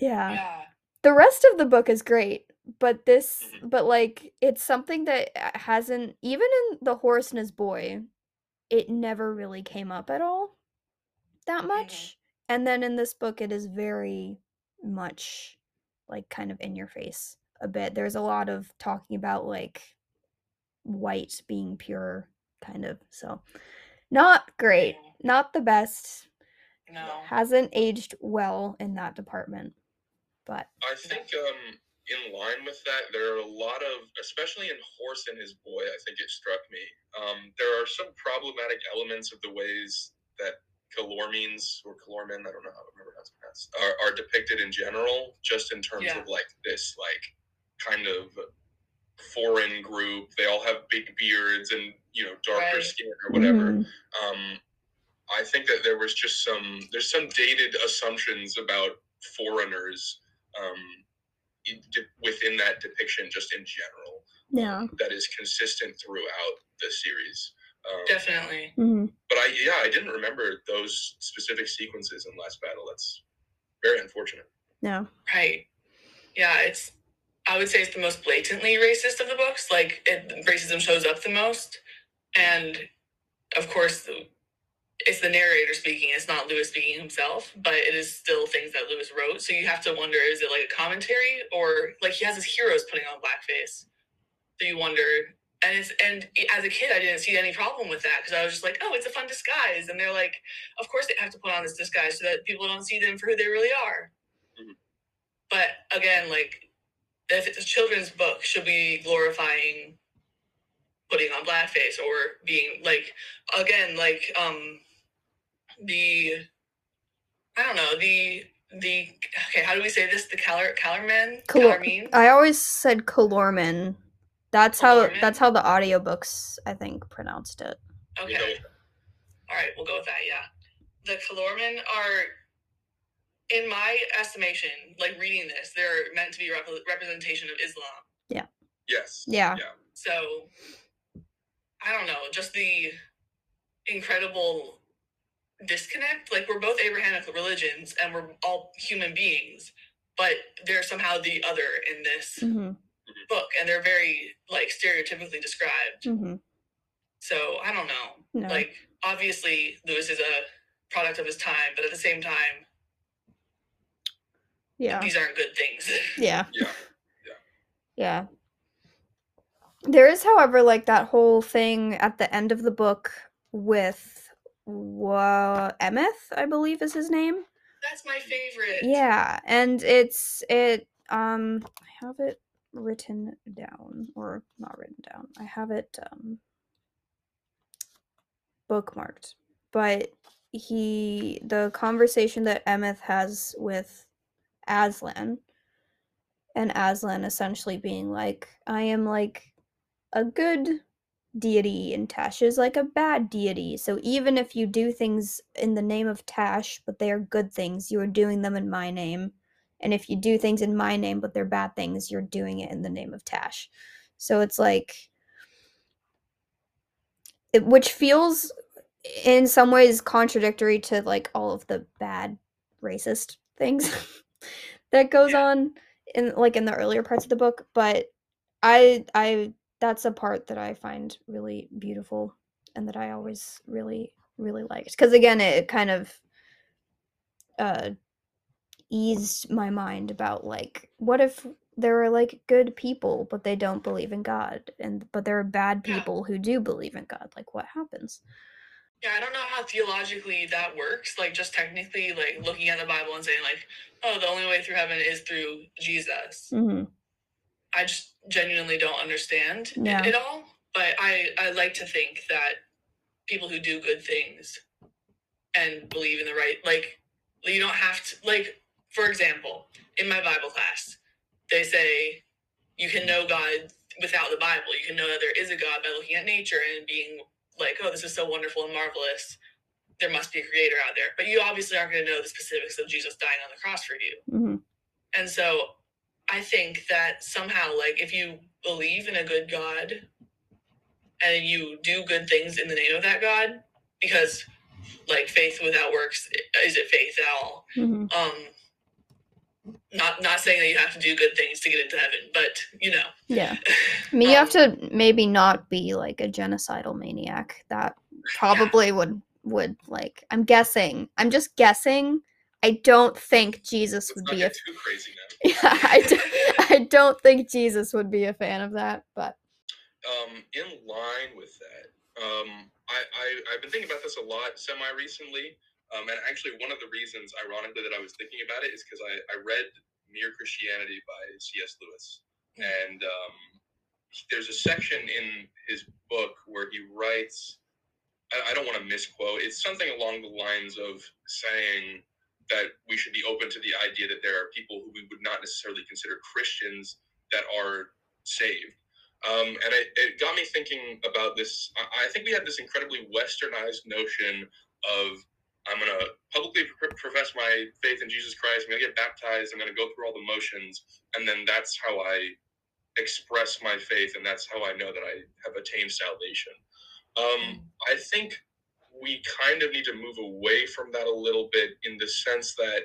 Yeah. Yeah. the rest of the book is great but this Mhm. but like it's something that hasn't even in the horse and his boy it never really came up at all that much and then in this book it is very much like kind of in your face a bit there's a lot of talking about like white being pure kind of so not great not the best No. hasn't aged well in that department but I think um, in line with that, there are a lot of, especially in Horse and His Boy, I think it struck me. Um, there are some problematic elements of the ways that Calormeans or Calormen, I don't know how to remember how to pronounce, are, are depicted in general, just in terms Yeah. of like this, like kind of foreign group. They all have big beards and you know darker Right. skin or whatever. mhm. um, I think that there was just some there's some dated assumptions about foreigners um, de- within that depiction, just in general, yeah that is consistent throughout the series. Um, Definitely. hmm But I yeah I didn't remember those specific sequences in Last Battle. That's very unfortunate. No. Right. Yeah, it's I would say it's the most blatantly racist of the books. Like it, racism shows up the most, and of course, the- it's the narrator speaking. It's not Lewis speaking himself, but it is still things that Lewis wrote. So you have to wonder: is it like a commentary, or like he has his heroes putting on blackface? So you wonder. And it's and as a kid, I didn't see any problem with that because I was just like, oh, it's a fun disguise. And they're like, of course they have to put on this disguise so that people don't see them for who they really are. Mhm. But again, like if it's a children's book, should we be glorifying putting on blackface or being like again like um the I don't know the the okay how do we say this the Calor Calorman Calor- Calormene I always said Calorman. That's how Calorman? that's how the audiobooks I think pronounced it. We okay with that. all right we'll go with that yeah the Calormen are in my estimation like reading this they're meant to be a rep- representation of Islam Yeah. Yes. Yeah. Yeah. So I don't know, just the incredible disconnect. Like we're both Abrahamic religions and we're all human beings, but they're somehow the other in this hmm book and they're very like stereotypically described. hmm So I don't know. No. Like obviously Lewis is a product of his time, but at the same time, yeah. these aren't good things. [LAUGHS] Yeah. Yeah. Yeah. There is, however, like that whole thing at the end of the book with Wa- Emeth, I believe is his name. That's my favorite. Yeah, and it's it um I have it written down or not written down. I have it um bookmarked. But he the conversation that Emeth has with Aslan and Aslan essentially being like I am like a good deity and Tash is like a bad deity. So even if you do things in the name of Tash, but they are good things, you are doing them in my name. And if you do things in my name, but they're bad things, you're doing it in the name of Tash. So it's like, it, which feels in some ways contradictory to like all of the bad racist things [LAUGHS] that goes on in like in the earlier parts of the book but i i that's a part that i find really beautiful and that i always really really liked because again it kind of uh eased my mind about like what if there are like good people but they don't believe in god and but there are bad Yeah. people who do believe in god like what happens Yeah, I don't know how theologically that works. Like, just technically, like looking at the Bible and saying, like, oh, the only way through heaven is through Jesus. hmm I just genuinely don't understand it- Yeah. it all. But I, I like to think that people who do good things and believe in the right, like, you don't have to, like, for example, in my Bible class, they say you can know God without the Bible. You can know that there is a God by looking at nature and being like, oh, this is so wonderful and marvelous. There must be a creator out there. But you obviously aren't going to know the specifics of Jesus dying on the cross for you. hmm And so I think that somehow, like, if you believe in a good God and you do good things in the name of that God, because, like, faith without works, is it faith at all? hmm Um, not not saying that you have to do good things to get into heaven, but you know, Yeah. [LAUGHS] I mean, you have Um, to maybe not be like a genocidal maniac. That probably would would like. I'm guessing. I'm just guessing. I don't think Jesus would be a. get too crazy now. [LAUGHS] Yeah, I don't, I don't think Jesus would be a fan of that. But um, in line with that, um, I, I I've been thinking about this a lot semi recently. Um, and actually, one of the reasons, ironically, that I was thinking about it is because I, I read Mere Christianity by C.S. Lewis, and um, there's a section in his book where he writes. I don't want to misquote. It's something along the lines of saying that we should be open to the idea that there are people who we would not necessarily consider Christians that are saved. Um, and it, it got me thinking about this. I, I think we have this incredibly westernized notion of I'm going to publicly pr- profess my faith in Jesus Christ. I'm going to get baptized. I'm going to go through all the motions. And then that's how I express my faith. And that's how I know that I have attained salvation. Um, I think we kind of need to move away from that a little bit in the sense that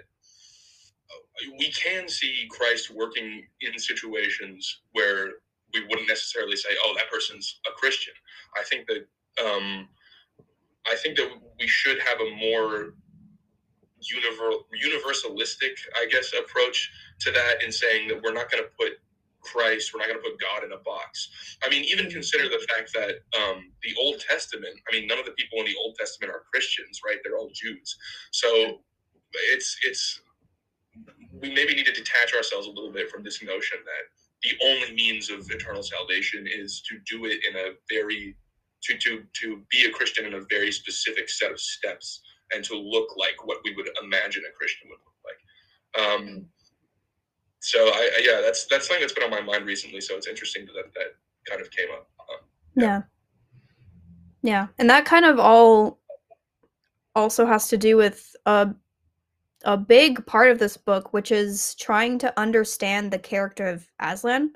uh, we can see Christ working in situations where we wouldn't necessarily say, "Oh, that person's a Christian." I think that um, I think that we should have a more univer- universalistic, I guess, approach to that in saying that we're not going to put Christ, we're not going to put God in a box. I mean, even consider the fact that um, the Old Testament, I mean, none of the people in the Old Testament are Christians, right? They're all Jews. So it's, it's, we maybe need to detach ourselves a little bit from this notion that the only means of eternal salvation is to do it in a very, to, to, to be a Christian in a very specific set of steps and to look like what we would imagine a Christian would look like. Um, so I, I yeah, that's that's something that's been on my mind recently. So it's interesting that that kind of came up. Um, yeah. Yeah. And that kind of all also has to do with a a big part of this book, which is trying to understand the character of Aslan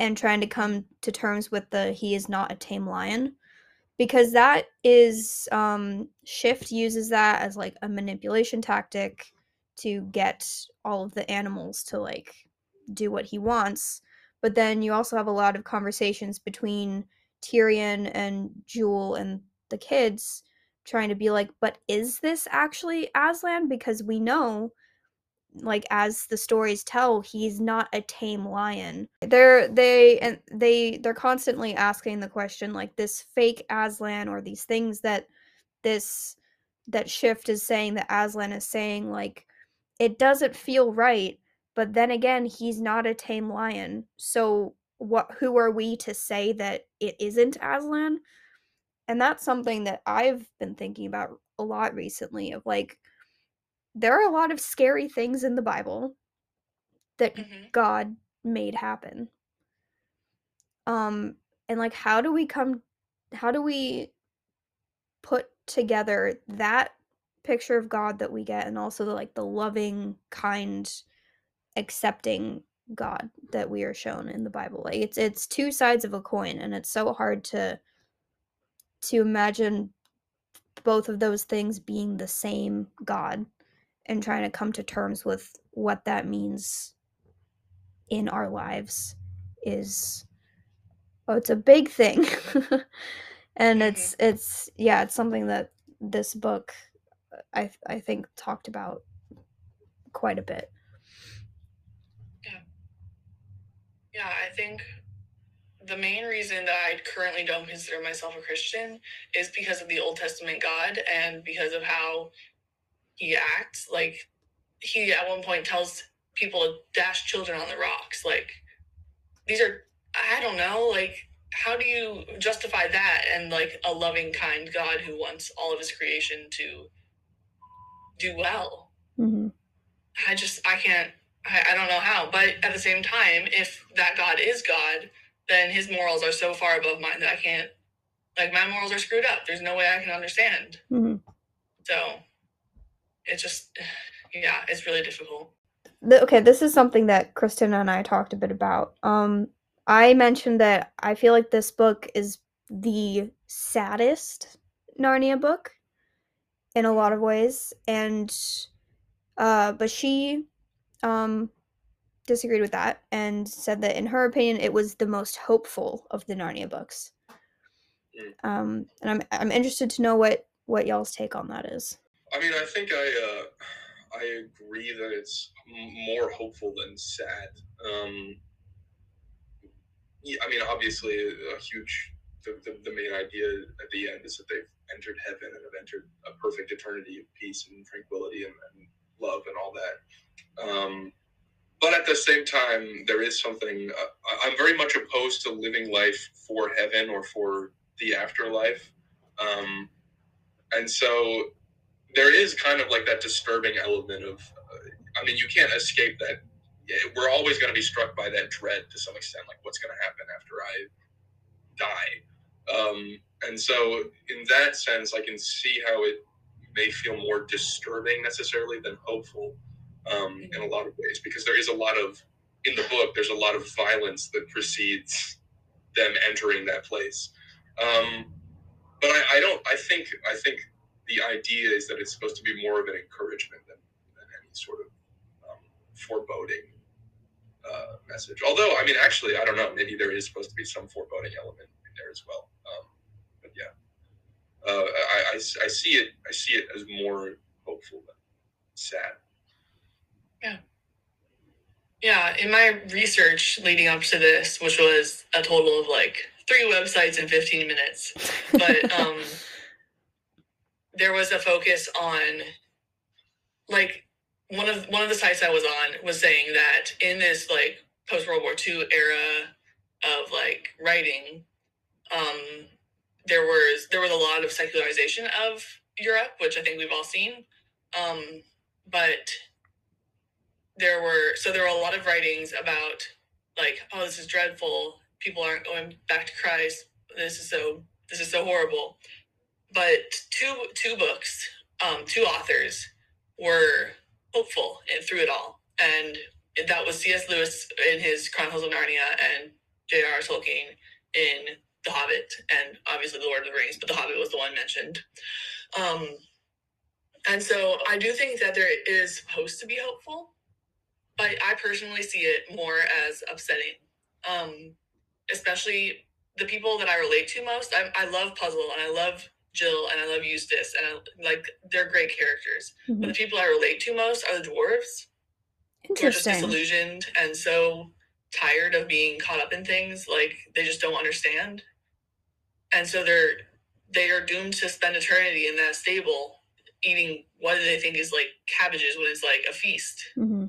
and trying to come to terms with the he is not a tame lion. Because that is um Shift uses that as like a manipulation tactic to get all of the animals to like do what he wants. But then you also have a lot of conversations between Tirian and Jewel and the kids trying to be like, but is this actually Aslan? Because we know, like as the stories tell, he's not a tame lion. They're they and they they're constantly asking the question like this fake Aslan or these things that this that shift is saying that Aslan is saying like it doesn't feel right, but then again, he's not a tame lion. So what who are we to say that it isn't Aslan? And that's something that I've been thinking about a lot recently of like there are a lot of scary things in the Bible that Mhm. God made happen. Um and like how do we come how do we put together that picture of God that we get and also the like the loving, kind, accepting God that we are shown in the Bible. Like it's it's two sides of a coin and it's so hard to to imagine both of those things being the same God and trying to come to terms with what that means in our lives is oh it's a big thing [LAUGHS] and Mhm. it's it's yeah it's something that this book i i think talked about quite a bit Yeah, Yeah, I think the main reason that I currently don't consider myself a Christian is because of the Old Testament God and because of how he acts. Like, he at one point tells people to dash children on the rocks. Like, these are, I don't know, like, how do you justify that and like a loving, kind God who wants all of his creation to do well? hmm I just I can't I, I don't know how. But at the same time, if that God is God, then his morals are so far above mine that I can't like my morals are screwed up. There's no way I can understand. hmm So it's just yeah, it's really difficult. the, okay, this is something that Kristen and I talked a bit about. Um, I mentioned that I feel like this book is the saddest Narnia book in a lot of ways, and uh, but she um disagreed with that and said that in her opinion it was the most hopeful of the Narnia books. Mm. Um, and I'm I'm interested to know what what y'all's take on that is. I mean, I think I uh, I agree that it's m- more hopeful than sad. Um, yeah, I mean, obviously, a huge the, the, the main idea at the end is that they've entered heaven and have entered a perfect eternity of peace and tranquility and, and love and all that. Um, but at the same time, there is something. Uh, I'm very much opposed to living life for heaven or for the afterlife. Um, and so there is kind of like that disturbing element of uh, i mean you can't escape that we're always going to be struck by that dread to some extent like what's going to happen after i die um, and so in that sense i can see how it may feel more disturbing necessarily than hopeful um, in a lot of ways because there is a lot of in the book there's a lot of violence that precedes them entering that place um, but I, I don't i think i think the idea is that it's supposed to be more of an encouragement than, than any sort of um, foreboding uh, message. Although, I mean, actually, I don't know. Maybe there is supposed to be some foreboding element in there as well. Uh, I, I, I see it. I see it as more hopeful than sad. Yeah. Yeah, in my research leading up to this, which was a total of like three websites in 15 minutes, but [LAUGHS] um, there was a focus on like one of one of the sites I was on was saying that in this like post World War II era of like writing, um, there was there was a lot of secularization of Europe, which I think we've all seen, um, but there were so there were a lot of writings about like oh this is dreadful. People aren't going back to christ. This is so this is so horrible. But two two books um two authors were hopeful in, through it all. And that was cs lewis in his chronicles of narnia and j.r.r tolkien in the hobbit and obviously the lord of the rings but the hobbit was the one mentioned um and so i do think that there is supposed to be hopeful but I personally see it more as upsetting. Um, especially the people that I relate to most. I, I love Puzzle and I love Jill and I love Eustace and I, like they're great characters. But the people I relate to most are the dwarves. Who are just disillusioned and so tired of being caught up in things like they just don't understand. And so they're they are doomed to spend eternity in that stable eating what they think is like cabbages when it's like a feast hmm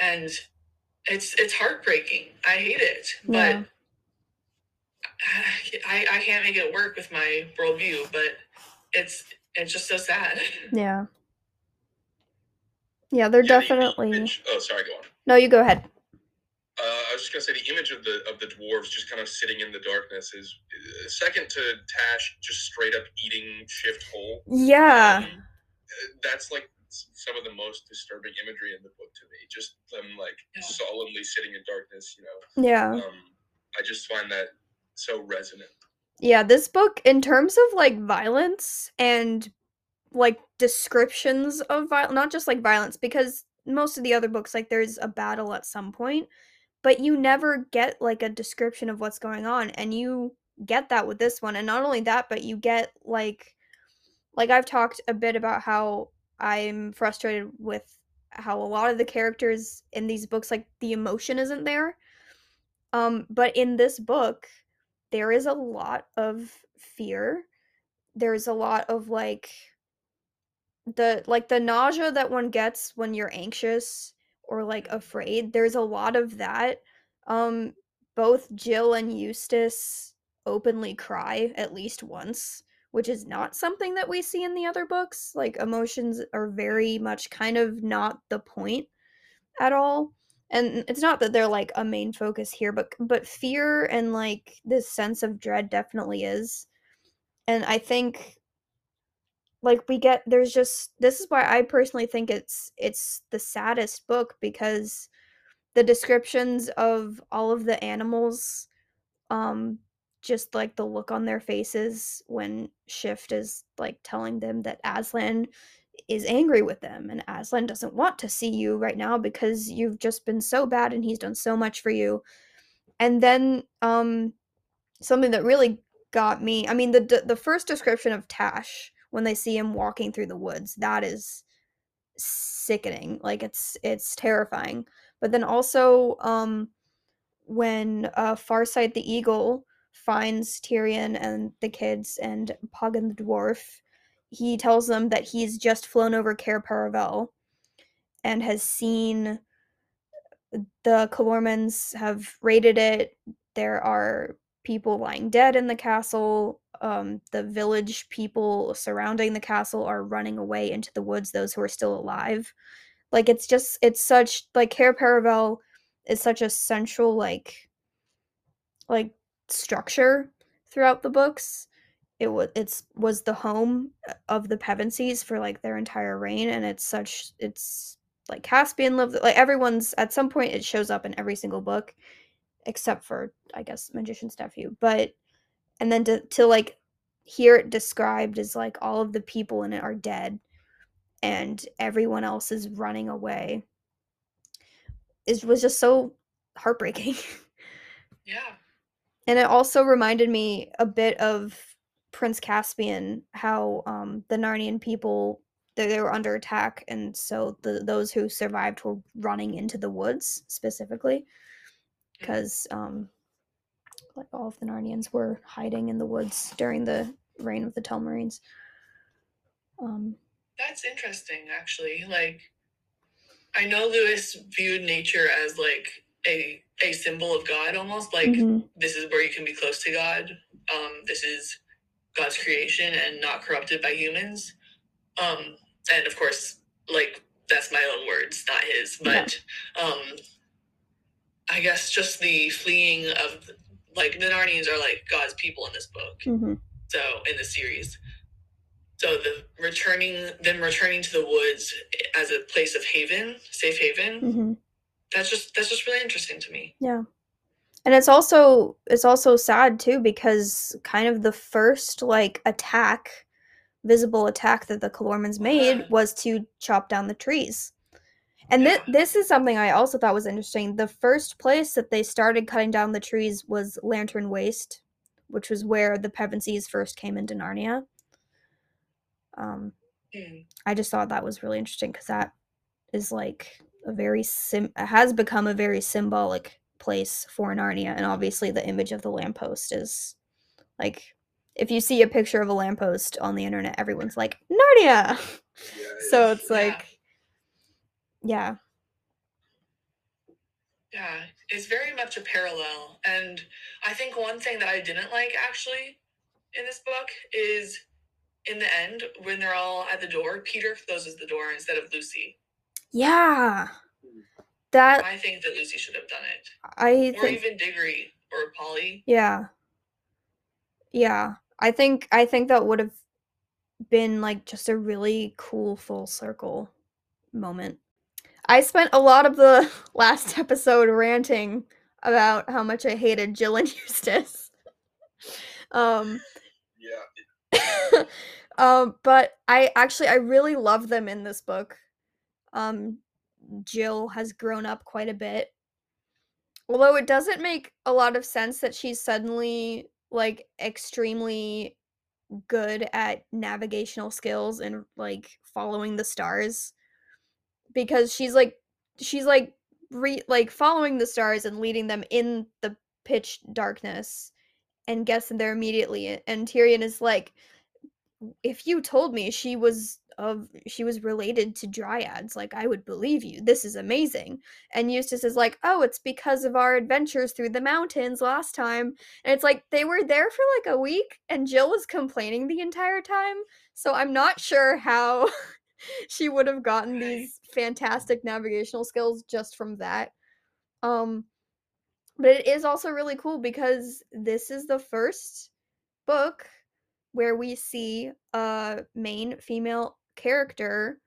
and it's it's heartbreaking. I hate it, Yeah. but I I can't make it work with my worldview. But it's it's just so sad. [LAUGHS] Yeah. Yeah, they're Yeah, the definitely. image- Oh, sorry. Go on. No, you go ahead. Uh, I was just gonna say the image of the of the dwarves just kind of sitting in the darkness is uh, second to Tash just straight up eating Shift whole. Yeah. Um, uh, that's like some of the most disturbing imagery in the book to me. Just them like Yeah. solemnly sitting in darkness. You know, Yeah. um, I just find that so resonant. Yeah, this book, in terms of like violence and like descriptions of violence, not just like violence, because most of the other books, like there's a battle at some point, but you never get like a description of what's going on. And you get that with this one. And not only that, but you get like, like I've talked a bit about how I'm frustrated with how a lot of the characters in these books, like the emotion isn't there. Um, but in this book, there is a lot of fear. There's a lot of like the like the nausea that one gets when you're anxious or like afraid. There's a lot of that. Um both Jill and Eustace openly cry at least once, which is not something that we see in the other books. Like emotions are very much kind of not the point at all and it's not that they're like a main focus here but but fear and like this sense of dread definitely is and i think like we get there's just this is why i personally think it's it's the saddest book because the descriptions of all of the animals um just like the look on their faces when shift is like telling them that aslan is angry with them and Aslan doesn't want to see you right now because you've just been so bad and he's done so much for you. And then um something that really got me, I mean the the, first description of Tash when they see him walking through the woods, that is sickening. Like it's it's terrifying. But then also um when uh Farsight the eagle finds Tirian and the kids and Poggin the dwarf he tells them that he's just flown over Cair Paravel and has seen the Calormans have raided it. There are people lying dead in the castle. Um, the village people surrounding the castle are running away into the woods, those who are still alive. Like it's just it's such like Cair Paravel is such a central like like structure throughout the books it was it's was the home uh, of the Pevensies for like their entire reign, and it's such it's like Caspian lived like everyone's at some point it shows up in every single book, except for I guess Magician's Nephew. But and then to to like hear it described as like all of the people in it are dead, and everyone else is running away. It was just so heartbreaking. [LAUGHS] Yeah. and it also reminded me a bit of Prince Caspian, how um, the Narnian people they, they were under attack, and so the those who survived were running into the woods specifically, because um, like all of the Narnians were hiding in the woods during the reign of the Telmarines. Um, That's interesting, actually. Like, I know Lewis viewed nature as like a a symbol of God, almost like mhm, this is where you can be close to God. Um, this is God's creation and not corrupted by humans. Um, and of course, like that's my own words, not his. But um, I guess just the fleeing of like the Narnians are like God's people in this book. mhm. So in the series, so the returning them returning to the woods as a place of haven, safe haven. Mhm. That's just that's just really interesting to me. Yeah. And it's also it's also sad too because kind of the first like attack, visible attack that the Calormans made was to chop down the trees. And Yeah. this is something I also thought was interesting. The first place that they started cutting down the trees was Lantern Waste, which was where the Pevensies first came into Narnia. Um, Hmm. I just thought that was really interesting because that is like a very sim has become a very symbolic place for Narnia, and obviously the image of the lamppost is like if you see a picture of a lamppost on the internet, everyone's like Narnia. Yeah, [LAUGHS] so it's Yeah. like, yeah, Yeah, it's very much a parallel. And I think one thing that I didn't like actually in this book is in the end, when they're all at the door, Peter closes the door instead of Lucy. yeah. that I think that Lucy should have done it, I or think even Diggory or Polly. yeah. Yeah. I think I think that would have been like just a really cool full circle moment. I spent a lot of the [LAUGHS] last episode ranting about how much I hated Jill and [LAUGHS] Eustace. um Yeah. [LAUGHS] um but I actually I really love them in this book. Um Jill has grown up quite a bit. Although it doesn't make a lot of sense that she's suddenly like extremely good at navigational skills and like following the stars because she's like she's like re- like following the stars and leading them in the pitch darkness and gets them there immediately and Tirian is like if you told me she was of she was related to dryads like I would believe you. This is amazing. And Eustace is like oh it's because of our adventures through the mountains last time. And it's like they were there for like a week and Jill was complaining the entire time. So I'm not sure how [LAUGHS] she would have gotten these fantastic navigational skills just from that um but it is also really cool because this is the first book where we see a main female character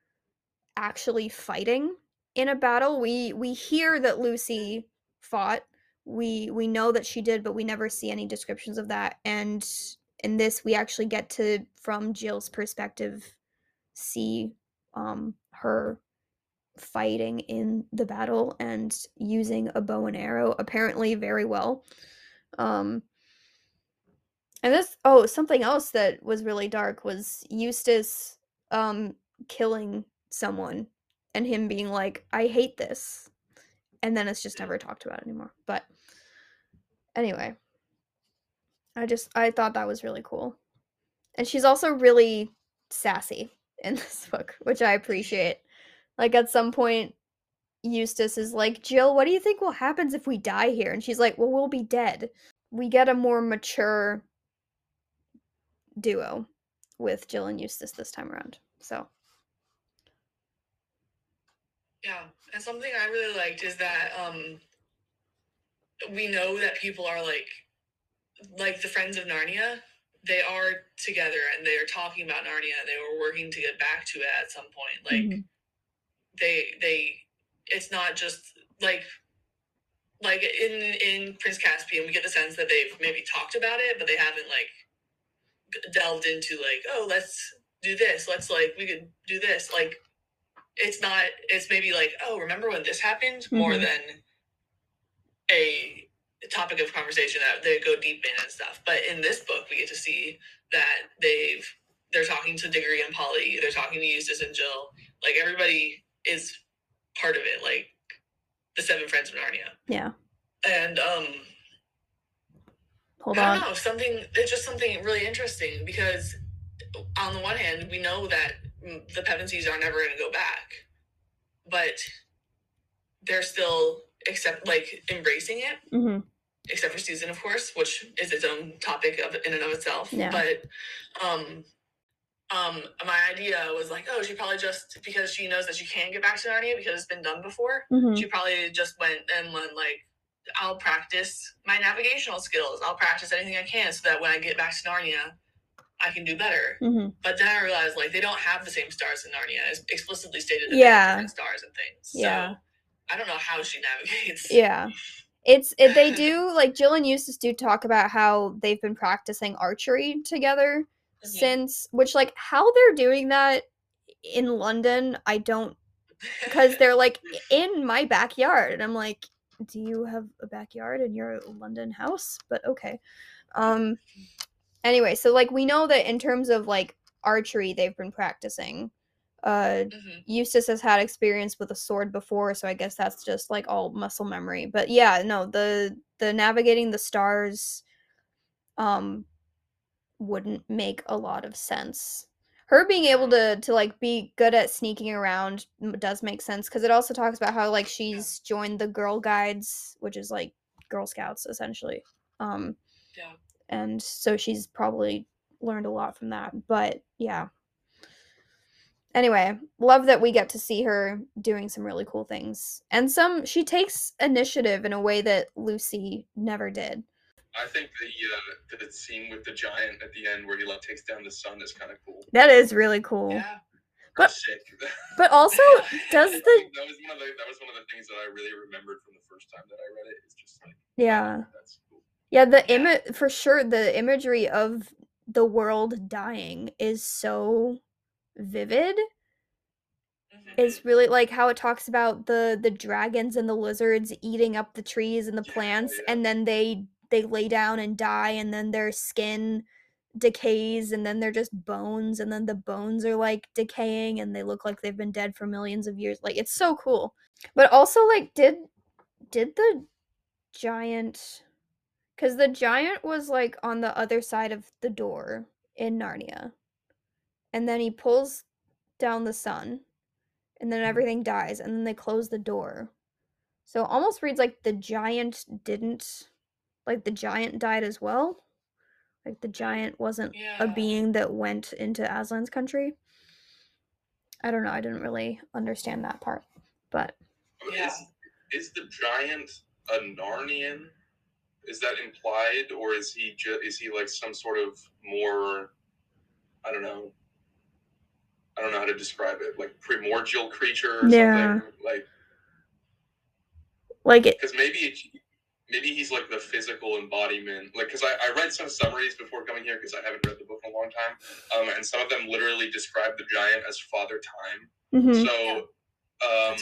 actually fighting in a battle. We we hear that Lucy fought. We we know that she did, but we never see any descriptions of that. And in this we actually get to from Jill's perspective see um her fighting in the battle and using a bow and arrow apparently very well. Um and this oh, something else that was really dark was Eustace um killing someone and him being like, I hate this. And then it's just never talked about anymore. But anyway. I just I thought that was really cool. And she's also really sassy in this book, which I appreciate. Like at some point Eustace is like, "Jill, what do you think will happen if we die here?" And she's like, "Well, we'll be dead." We get a more mature duo with Jill and Eustace this time around. So, Yeah, and something I really liked is that um we know that people are like like the friends of Narnia. They are together and they are talking about Narnia. They were working to get back to it at some point. Like Mhm. they they it's not just like like in in Prince Caspian we get the sense that they've maybe talked about it, but they haven't like delved into like, oh, let's do this. Let's like we could do this. Like it's not it's maybe like, oh, remember when this happened more Mhm. than a topic of conversation that they go deep in and stuff. But in this book, we get to see that they've they're talking to Diggory and Polly. They're talking to Eustace and Jill. Like everybody is part of it. Like the seven friends of Narnia. yeah. And um, Hold I on. don't know something. It's just something really interesting because on the one hand, we know that the Pevensies are never going to go back, but they're still accept like embracing it hmm except for Susan, of course, which is its own topic of in and of itself. Yeah. But um, um, my idea was like, oh, she probably just because she knows that she can get back to Narnia because it's been done before. hmm She probably just went and went like, I'll practice my navigational skills. I'll practice anything I can so that when I get back to Narnia, I can do better. hmm But then I realized like they don't have the same stars in Narnia. It's explicitly stated that Yeah. they have different stars and things. Yeah. So I don't know how she navigates. Yeah. It's it, they do like Jill and Eustace do talk about how they've been practicing archery together Mhm. since which like how they're doing that in London, I don't because they're like [LAUGHS] in my backyard and i'm like do you have a backyard in your london house but okay um anyway so like we know that in terms of like archery they've been practicing uh Mhm. eustace has had experience with a sword before so i guess that's just like all muscle memory. But yeah no the the navigating the stars um wouldn't make a lot of sense. Her being able to to like be good at sneaking around does make sense because it also talks about how like she's joined the girl guides which is like girl scouts essentially um Yeah. and so she's probably learned a lot from that but yeah anyway, love that we get to see her doing some really cool things. And some she takes initiative in a way that Lucy never did. I think the uh, the scene with the giant at the end where he like takes down the sun is kind of cool. That is really cool. Yeah. But- sick. [LAUGHS] But also does the that was one of the that was one of the things that I really remembered from the first time that I read it. It's just like yeah. that's cool. Yeah, the Yeah. image for sure the imagery of the world dying is so vivid. is mm-hmm. really like how it talks about the the dragons and the lizards eating up the trees and the plants and then they they lay down and die and then their skin decays and then they're just bones and then the bones are like decaying and they look like they've been dead for millions of years. Like it's so cool. But also like did did the giant cuz the giant was like on the other side of the door in Narnia. And then he pulls down the sun and then mm-hmm. everything dies and then they close the door. So it almost reads like the giant didn't like the giant died as well. Like the giant wasn't a being that went into Aslan's country. I don't know, I didn't really understand that part. But Yeah. Is, is the giant a Narnian? Is that implied, or is he ju- is he like some sort of more? I don't know. I don't know how to describe it. Like primordial creature or Yeah. something. Like like it because maybe it, maybe he's like the physical embodiment. Like because I, I read some summaries before coming here because I haven't read the book in a long time. Um, and some of them literally describe the giant as Father Time. mhm. So, um,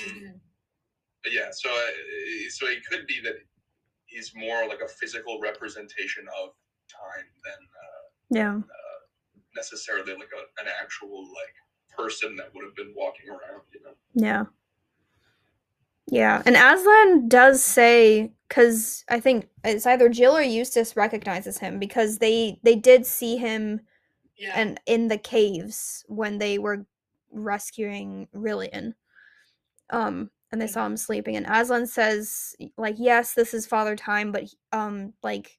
yeah. So uh, so it could be that he's more like a physical representation of time than uh, yeah. necessarily like a, an actual like person that would have been walking around. You know. Yeah. Yeah, and Aslan does say because I think it's either Jill or Eustace recognizes him because they they did see him Yeah. and in the caves when they were rescuing Rilian. Um, and they saw him sleeping, and Aslan says like, "Yes, this is Father Time, but um, like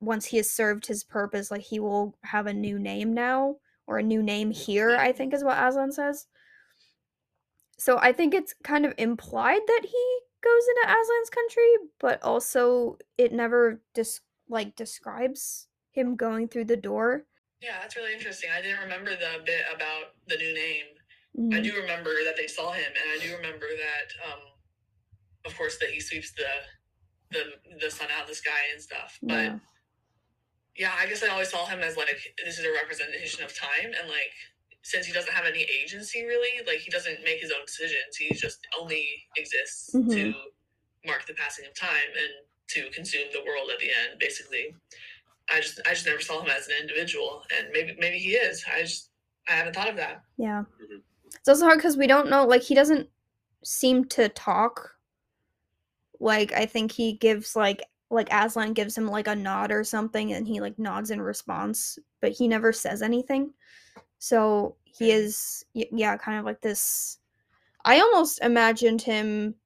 once he has served his purpose, like he will have a new name now or a new name here." I think is what Aslan says. So I think it's kind of implied that he goes into Aslan's country, but also it never dis- like describes him going through the door. yeah, that's really interesting. I didn't remember the bit about the new name. I Mhm. do remember that they saw him, and I do remember that, um, of course, that he sweeps the the the sun out of the sky and stuff. But Yeah. Yeah, I guess I always saw him as like this is a representation of time, and like since he doesn't have any agency really, like he doesn't make his own decisions. He just only exists Mhm. to mark the passing of time and to consume the world at the end, basically. I just I just never saw him as an individual, and maybe maybe he is. I just I haven't thought of that. Yeah. Mhm. It's also hard because we don't know. Like he doesn't seem to talk. Like I think he gives like like Aslan gives him like a nod or something, and he like nods in response, but he never says anything. So he Mm. is yeah, kind of like this. I almost imagined him.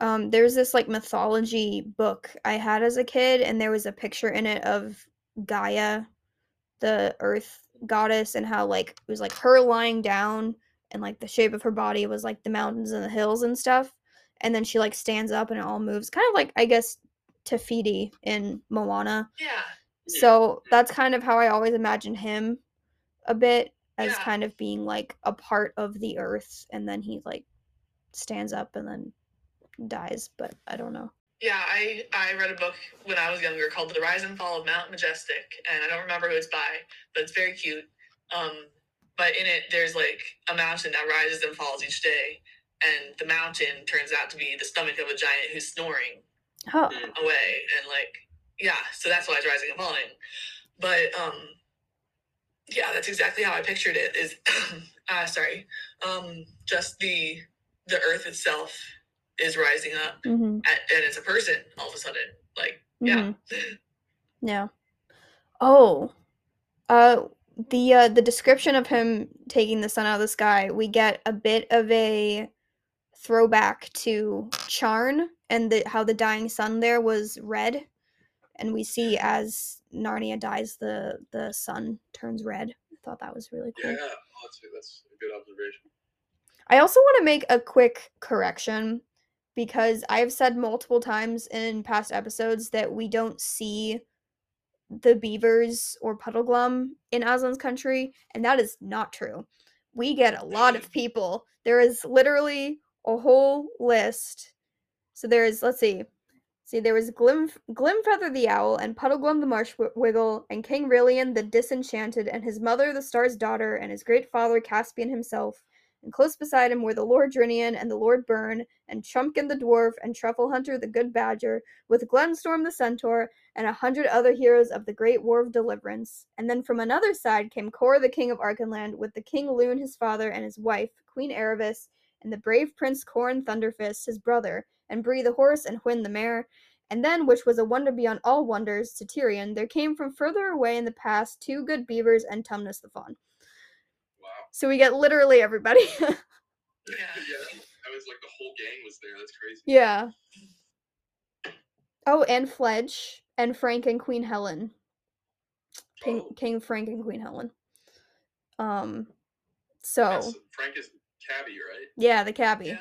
Um, there's this like mythology book I had as a kid, and there was a picture in it of Gaia, the earth goddess, and how like it was like her lying down, and like the shape of her body was like the mountains and the hills and stuff. And then she like stands up and it all moves, kind of like I guess Te Fiti in Moana. Yeah. So that's kind of how I always imagine him a bit as Yeah. kind of being like a part of the earth and then he like stands up and then dies, but I don't know. Yeah, I I read a book when I was younger called The Rise and Fall of Mount Majestic, and I don't remember who it's by, but it's very cute. Um, but in it, there's like a mountain that rises and falls each day, and the mountain turns out to be the stomach of a giant who's snoring Oh, away, and like yeah, so that's why it's rising and falling. But um, yeah, that's exactly how I pictured it. Is [CLEARS THROAT] uh, sorry, um, just the the earth itself is rising up hmm and, and it's a person all of a sudden. Like, yeah, [LAUGHS] Yeah. Oh. Uh the uh the description of him taking the sun out of the sky, we get a bit of a throwback to Charn and the how the dying sun there was red. And we see as Narnia dies the the sun turns red. I thought that was really cool. Yeah. that's that's a good observation. I also want to make a quick correction because I've said multiple times in past episodes that we don't see the beavers or puddleglum in Aslan's country, and that is not true. We get a lot of [LAUGHS] people. There is literally a whole list. So there's, let's see, see, there was Glim Glimfeather the owl, and Puddleglum the marsh wiggle, and King Rilian the disenchanted, and his mother the star's daughter, and his great father Caspian himself, and close beside him were the Lord Drinian and the Lord Bern, and Trumpkin the dwarf, and Truffle Hunter the good badger, with Glenstorm the centaur, and a hundred other heroes of the great war of deliverance. And then from another side came Cor the king of Archenland, with the King Lune his father, and his wife, Queen Aravis, and the brave Prince Corin Thunderfist his brother, and Bree the horse, and Hwin the mare. And then, which was a wonder beyond all wonders to Tirian, there came from further away in the past two good beavers and Tumnus the faun. Wow. So we get literally everybody. [LAUGHS] yeah, that was like the whole gang was there. That's crazy. yeah. Oh, and Fledge and Frank and Queen Helen. King, Oh. King Frank and Queen Helen. Um so That's- Frank is cabbie, right? yeah, the cabbie. Yeah.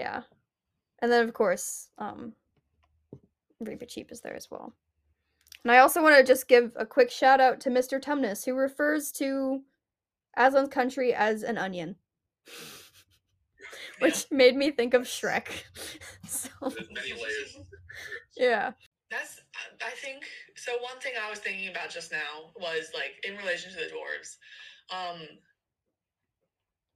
Yeah. And then of course, um Reepicheep is there as well. And I also want to just give a quick shout out to Mr. Tumnus, who refers to Aslan's country as an onion. [LAUGHS] Which made me think of Shrek. [LAUGHS] so yeah. That's, I- I think, so one thing I was thinking about just now was like in relation to the dwarves. Um,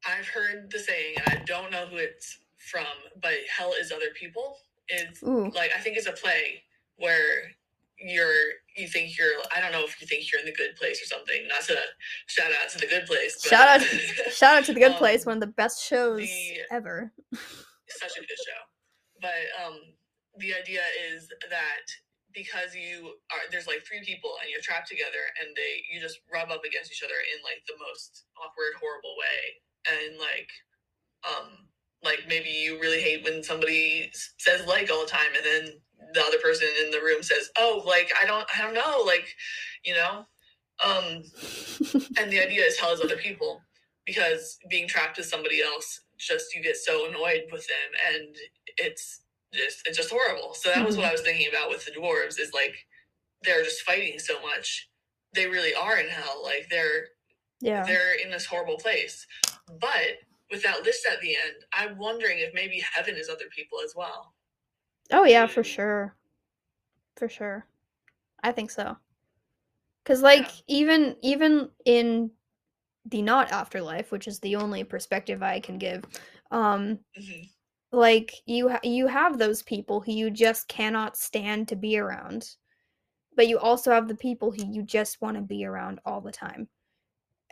I've heard the saying, and I don't know who it's from, but hell is other people. It's Ooh. like, I think it's a play where you're, you think you're, I don't know if you think you're in the good place or something. Not to shout out to the good place. But, Shout out [LAUGHS] shout out to the Good Um, Place, one of the best shows the- ever. such a good show. But um, the idea is that because you are there's like three people and you're trapped together and they you just rub up against each other in like the most awkward, horrible way, and like um like maybe you really hate when somebody says like all the time and then the other person in the room says oh like i don't i don't know like you know? Um [LAUGHS] and the idea is hell is other people because being trapped with somebody else just you get so annoyed with them and it's just it's just horrible. So that was what i was thinking about with the dwarves is like they're just fighting so much. They really are in hell like they're yeah. they're in this horrible place. But with that list at the end i'm wondering if maybe heaven is other people as well Oh yeah, for sure. For sure. I think so. Cuz like even even in the not afterlife, which is the only perspective I can give, um Mhm. like you ha- you have those people who you just cannot stand to be around. But you also have the people who you just want to be around all the time.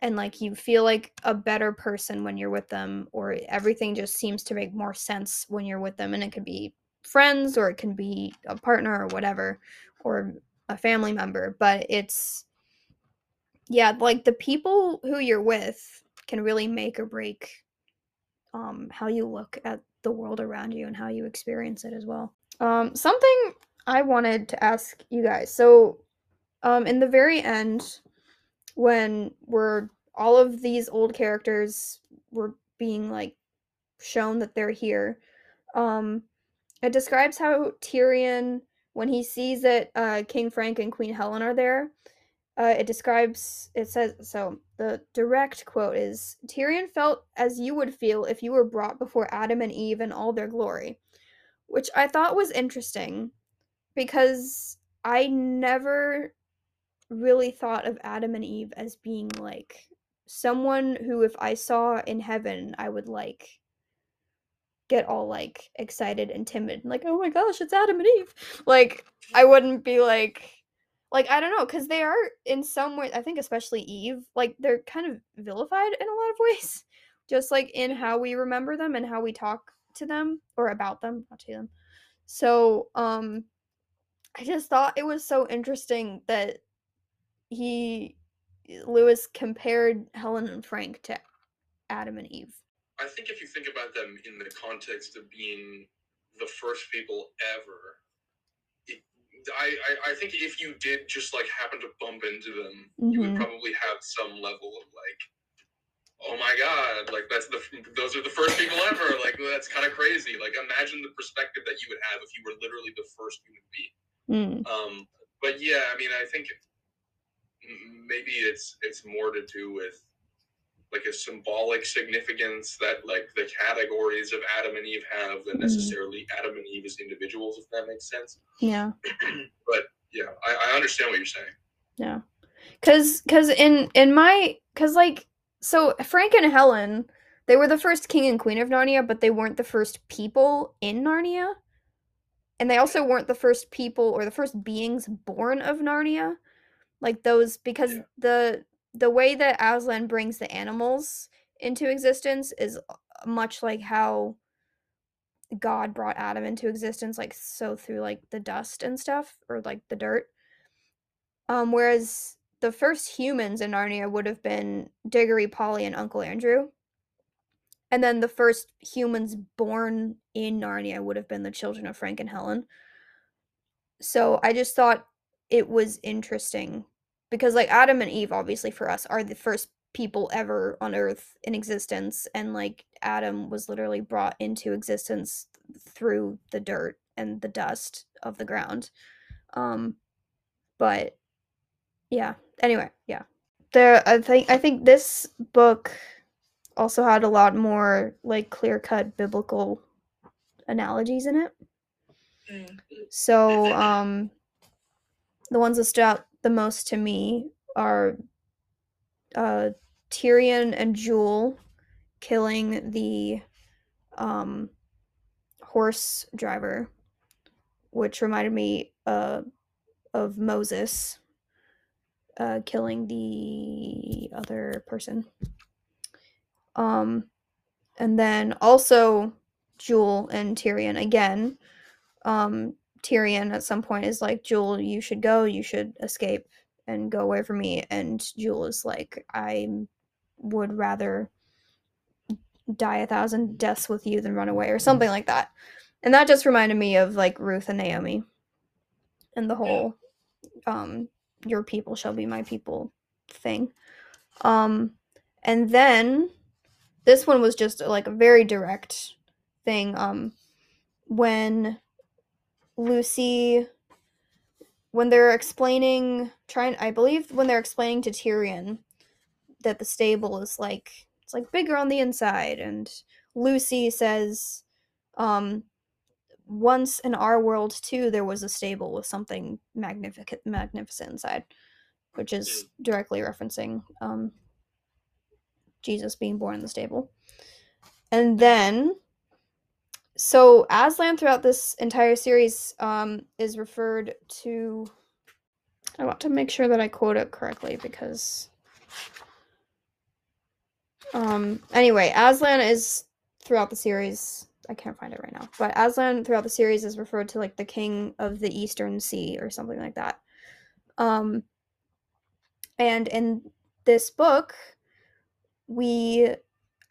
And like you feel like a better person when you're with them or everything just seems to make more sense when you're with them and it could be friends or it can be a partner or whatever or a family member, but it's yeah, like the people who you're with can really make or break um how you look at the world around you and how you experience it as well. Um something I wanted to ask you guys. So um in the very end when we're all of these old characters were being like shown that they're here. Um it describes how Tirian when he sees that uh King Frank and Queen Helen are there uh, it describes it says so the direct quote is Tirian felt as you would feel if you were brought before Adam and Eve in all their glory which I thought was interesting because I never really thought of Adam and Eve as being like someone who if I saw in heaven I would like get all like excited and timid like oh my gosh it's Adam and Eve. Like I wouldn't be like like I don't know cuz they are in some way I think especially Eve like they're kind of vilified in a lot of [LAUGHS] ways just like in how we remember them and how we talk to them or about them not to them. So um I just thought it was so interesting that he Lewis compared Helen and Frank to Adam and Eve. I think if you think about them in the context of being the first people ever, it, I, I I think if you did just like happen to bump into them, you would Mhm. probably have some level of like oh my god, like that's the those are the first people ever. Like that's kind of crazy. Like imagine the perspective that you would have if you were literally the first human being. Mm. Um, but yeah, I mean, I think maybe it's it's more to do with like a symbolic significance that like the categories of Adam and Eve have than Mhm. necessarily Adam and Eve as individuals, if that makes sense. Yeah. [CLEARS THROAT] but yeah, I, I understand what you're saying. Yeah. Cause cause in in my cause like so Frank and Helen, they were the first king and queen of Narnia, but they weren't the first people in Narnia. And they also weren't the first people or the first beings born of Narnia. Like those because Yeah. the the way that Aslan brings the animals into existence is uh, much like how God brought Adam into existence, like so through like the dust and stuff, or like the dirt. Um, whereas the first humans in Narnia would have been Diggory, Polly, and Uncle Andrew. And then the first humans born in Narnia would have been the children of Frank and Helen. So I just thought it was interesting because, like, Adam and Eve, obviously, for us, are the first people ever on Earth in existence. And, like, Adam was literally brought into existence through the dirt and the dust of the ground. Um, but yeah anyway yeah there i think i think this book also had a lot more like clear cut biblical analogies in it Mm. so um the ones that stood out the most to me are uh tirian and jewel killing the um horse driver which reminded me uh of moses uh, killing the other person. Um, and then also Jewel and Tirian again. Um, Tirian at some point is like, Jewel, you should go, you should escape and go away from me. And Jewel is like, I would rather die a thousand deaths with you than run away, or something like that. And that just reminded me of like Ruth and Naomi and the whole um your people shall be my people thing. Um and then this one was just like a very direct thing um when Lucy when they're explaining trying I believe when they're explaining to Tirian that the stable is like it's like bigger on the inside and Lucy says um once in our world too there was a stable with something magnificent magnificent inside which is directly referencing um jesus being born in the stable. And then so aslan throughout this entire series um is referred to i want to make sure that i quote it correctly because um anyway aslan is throughout the series I can't find it right now. But Aslan throughout the series is referred to like the king of the Eastern Sea or something like that. Um and in this book we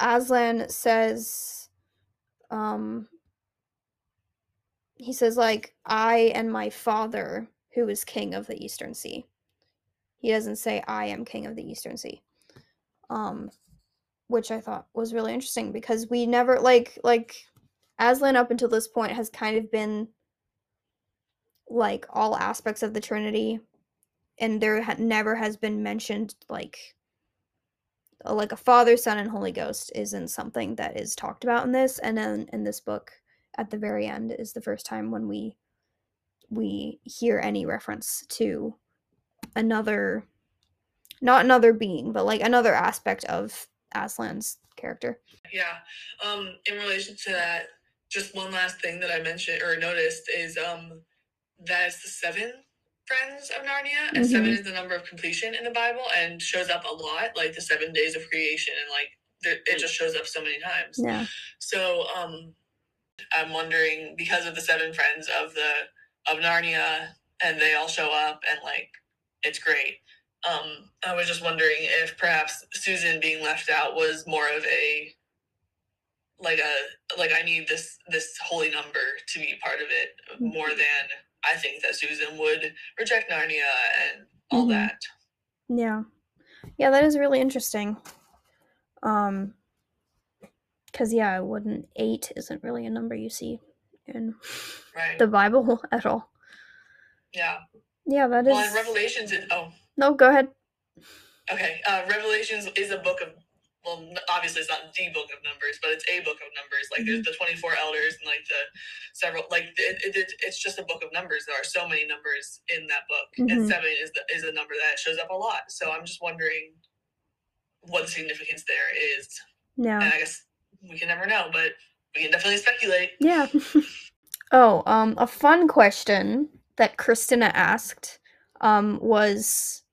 Aslan says um he says like I and my father who is king of the Eastern Sea. He doesn't say I am king of the Eastern Sea. Um which I thought was really interesting because we never like like Aslan up until this point has kind of been like all aspects of the Trinity, and there ha- never has been mentioned like like a Father, Son, and Holy Ghost isn't something that is talked about in this. And then in this book, at the very end, is the first time when we we hear any reference to another, not another being, but like another aspect of Aslan's character. Yeah. Um, in relation to that, just one last thing that I mentioned or noticed is um that is the seven friends of Narnia, and seven Mhm. is the number of completion in the Bible and shows up a lot, like the seven days of creation, and like it just shows up so many times. Yeah. So um I'm wondering because of the seven friends of the of Narnia and they all show up and like it's great. Um I was just wondering if perhaps Susan being left out was more of a like a like I need this this holy number to be part of it more Mhm. than I think that Susan would reject Narnia and all Mhm. that. Yeah. Yeah, that is really interesting. Um, because yeah, it wouldn't eight isn't really a number you see in Right. the Bible [LAUGHS] at all. yeah. Yeah, that is. Well, in Revelations, is, oh, no, go ahead. okay. Uh, Revelations is a book of. Well, obviously it's not the book of numbers, but it's a book of numbers. Like there's the 24 elders and like the several. Like it, it, it's just a book of numbers. There are so many numbers in that book, Mhm. and seven is the, is a number that shows up a lot. So I'm just wondering what the significance there is. Yeah. And I guess we can never know, but we can definitely speculate. Yeah. [LAUGHS] oh, um, a fun question that Krystyna asked um, was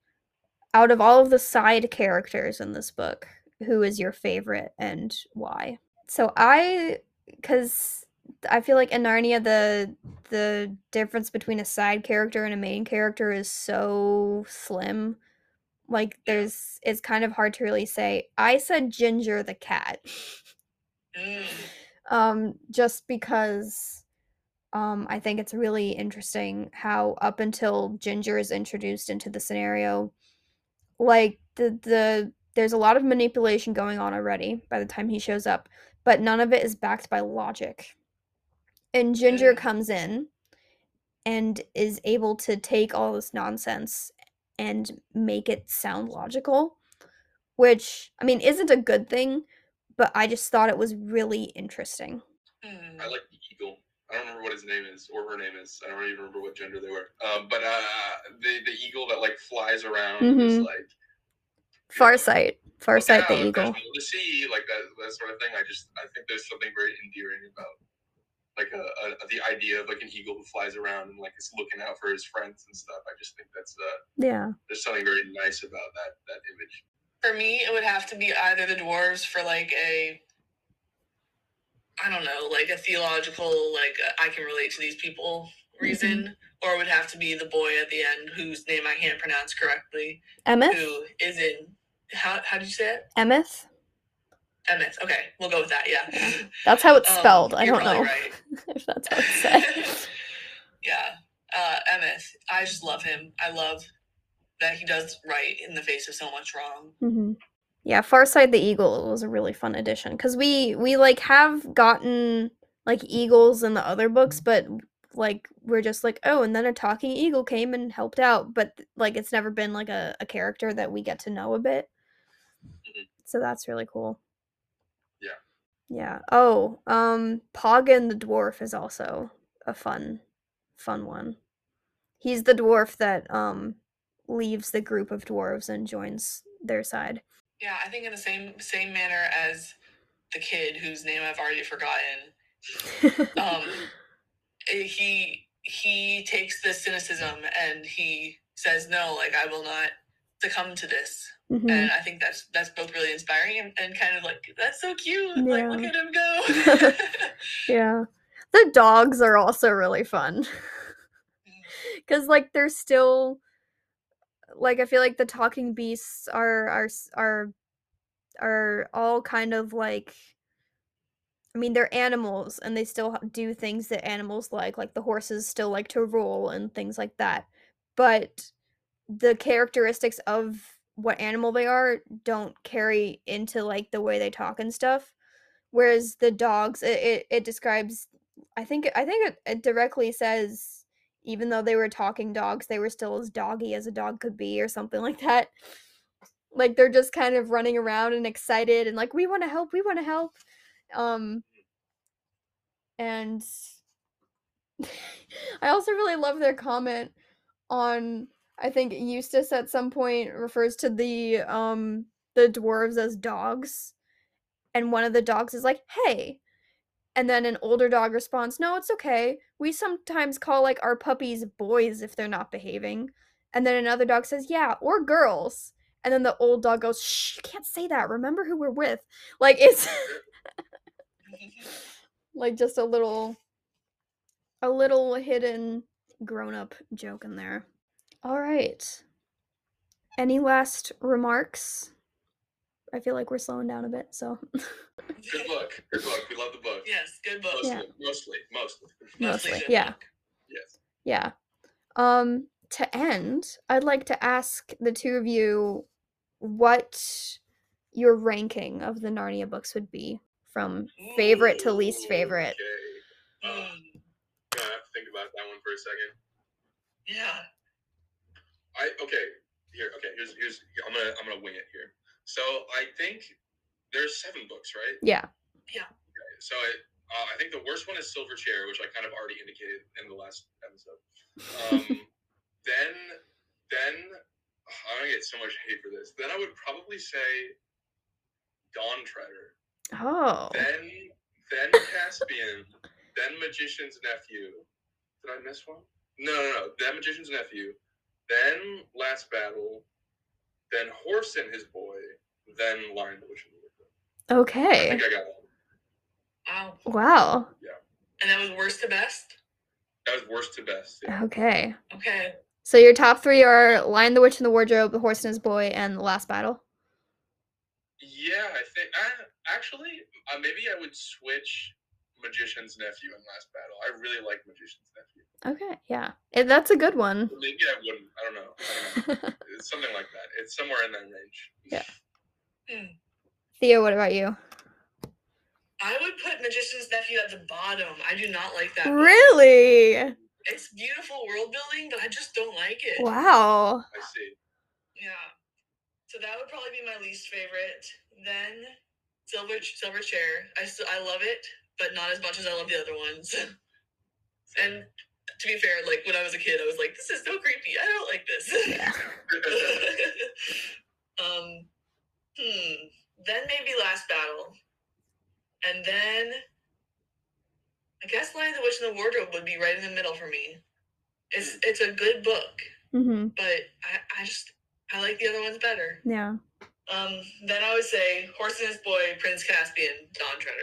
out of all of the side characters in this book, who is your favorite and why? So I, because I feel like in Narnia the the difference between a side character and a main character is so slim. Like there's it's kind of hard to really say. I said Ginger the cat. [LAUGHS] Mm. um just because um i think it's really interesting how up until ginger is introduced into the scenario like the the there's a lot of manipulation going on already by the time he shows up but none of it is backed by logic and ginger Mm. comes in and is able to take all this nonsense and make it sound logical which i mean isn't a good thing but i just thought it was really interesting Mm. I like the eagle. I don't remember what his name is or her name is. I don't even remember what gender they were. Um, but uh, the the eagle that like flies around is Mhm. like farsight farsight look the eagle to see, like that that sort of thing. I just I think there's something very endearing about like a, a, the idea of like an eagle who flies around and like is looking out for his friends and stuff. I just think that's uh yeah there's something very nice about that that image. For me, it would have to be either the dwarves for like a, I don't know, like a theological, like uh, I can relate to these people reason, or it would have to be the boy at the end whose name I can't pronounce correctly, emeth who is in, how, how did you say it? emeth Emmett. Okay, we'll go with that, yeah. that's how it's [LAUGHS] Um, spelled i don't know right. [LAUGHS] if that's how it's said [LAUGHS] yeah, uh, Emmett. I just love him. I love that he does right in the face of so much wrong. hmm Yeah, Farsight the Eagle was a really fun addition because we we like have gotten like eagles in the other books, but like we're just like oh, and then a talking eagle came and helped out, but like it's never been like a, a character that we get to know a bit. Mhm. So that's really cool. Yeah. Yeah. Oh, um, Poggin the dwarf is also a fun, fun one. He's the dwarf that um leaves the group of dwarves and joins their side. Yeah, I think in the same same manner as the kid whose name I've already forgotten. [LAUGHS] Um, he he takes the cynicism and he says no, like I will not succumb to this. Mhm. And I think that's that's both really inspiring and, and kind of like that's so cute. Like look Yeah. at him go. [LAUGHS] [LAUGHS] Yeah. The dogs are also really fun. Cuz like they're still like I feel like the talking beasts are are are are all kind of like I mean they're animals and they still do things that animals like like the horses still like to roll and things like that. But the characteristics of what animal they are don't carry into like the way they talk and stuff whereas the dogs it, it, it describes i think i think it, it directly says even though they were talking dogs they were still as doggy as a dog could be or something [LAUGHS] like that. Like they're just kind of running around and excited and like we want to help we want to help. Um and [LAUGHS] i also really love their comment on i think eustace at some point refers to the um the dwarves as dogs. And one of the dogs is like hey and then an older dog responds no it's okay. We sometimes call like our puppies boys if they're not behaving. And then another dog says yeah or girls. And then the old dog goes shh you can't say that. Remember who we're with. Like it's [LAUGHS] [LAUGHS] like just a little a little hidden grown-up joke in there. All right. Any last remarks i feel like we're slowing down a bit so Good book. Good book. We love the book. yes, good book. Mostly, Yeah. mostly, mostly. Mostly, good yeah. book. Yes. Yeah. Um to end, I'd like to ask the two of you what your ranking of the Narnia books would be from favorite to least favorite. Okay. Mm, gonna have to think about that one for a second. yeah. I okay. Here, okay. Here's here's. I'm gonna I'm gonna wing it here. So I think there's seven books, right? Yeah. Yeah. So I, uh, I think the worst one is Silver Chair, which I kind of already indicated in the last episode. Um, [LAUGHS] then, then I'm gonna get so much hate for this. Then I would probably say Dawn Treader. Oh. Then, then Caspian. [LAUGHS] then Magician's Nephew. Did I miss one? No, no, no. Then Magician's Nephew. Then Last Battle. Then Horse and His Boy. Then Lion, the Witch, and the Wardrobe. I Okay. think I got all. Wow. Wow. Yeah. And that was worst to best? That was worst to best. Yeah. Okay. Okay. So your top three are Lion, the Witch, and the Wardrobe, The Horse and His Boy, and The Last Battle. Yeah, I think uh, actually uh, maybe I would switch Magician's Nephew and Last Battle. I really like Magician's Nephew. Okay. Yeah. Eh, that's a good one. Maybe I wouldn't. I don't know. I don't know. [LAUGHS] It's something like that. It's somewhere in that range. Yeah. Hmm. Theo, what about you? I would put Magician's Nephew at the bottom. I do not like that. book. Really? It's beautiful world building, but I just don't like it. Wow. I see. Yeah. So that would probably be my least favorite. Then Silver Silver Chair. I still I love it, but not as much as I love the other ones. [LAUGHS] and to be fair, like when I was a kid, I was like, "This is so creepy. I don't like this." Yeah. [LAUGHS] um. Hmm. Then maybe Last Battle, and then I guess Lion the Witch and the Wardrobe would be right in the middle for me. It's it's a good book, Mm-hmm. but I, I just I like the other ones better. Yeah. Um, then I would say Horse and His Boy, Prince Caspian, Dawn Treader.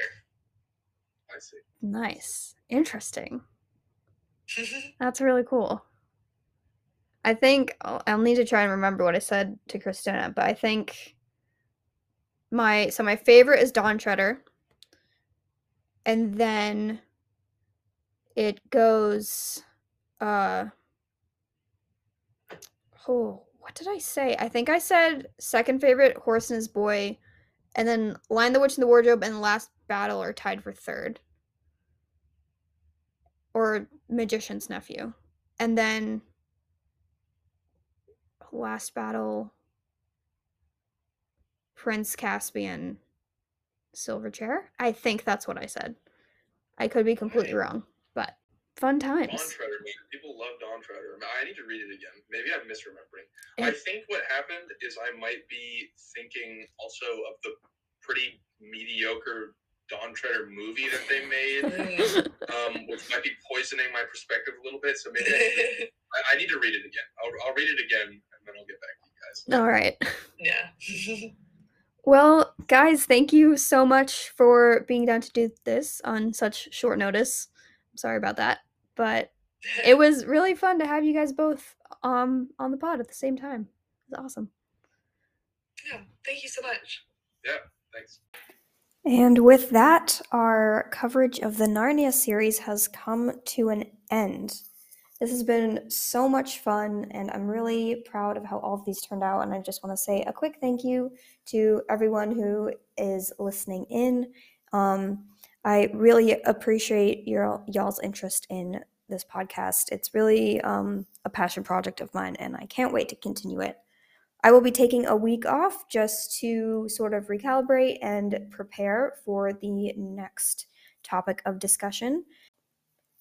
I see. Nice. Interesting. [LAUGHS] That's really cool. I think I'll, I'll need to try and remember what I said to Krystyna, but I think my so my favorite is Dawn Treader, and then it goes. Uh, oh, what did I say? I think I said second favorite Horse and His Boy, and then Lion the Witch and the Wardrobe and Last Battle are tied for third or magician's nephew and then last battle prince caspian silver chair i think that's what i said i could be completely Right. wrong but fun Dawn times Treader. People love Dawn Treader. I need to read it again. Maybe I'm misremembering. I think what happened is I might be thinking also of the pretty mediocre Dawn Treader movie that they made, [LAUGHS] um, which might be poisoning my perspective a little bit. So maybe I, [LAUGHS] I, I need to read it again. I'll, I'll read it again and then I'll get back to you guys. all right yeah. [LAUGHS] well guys thank you so much for being down to do this on such short notice i'm sorry about that but it [LAUGHS] was really fun to have you guys both um on the pod at the same time it was awesome yeah. Thank you so much. Yeah, thanks. And with that, our coverage of the Narnia series has come to an end. This has been so much fun, and I'm really proud of how all of these turned out. And I just want to say a quick thank you to everyone who is listening in. Um, I really appreciate your y'all's interest in this podcast. It's really um, a passion project of mine, and I can't wait to continue it. I will be taking a week off just to sort of recalibrate and prepare for the next topic of discussion.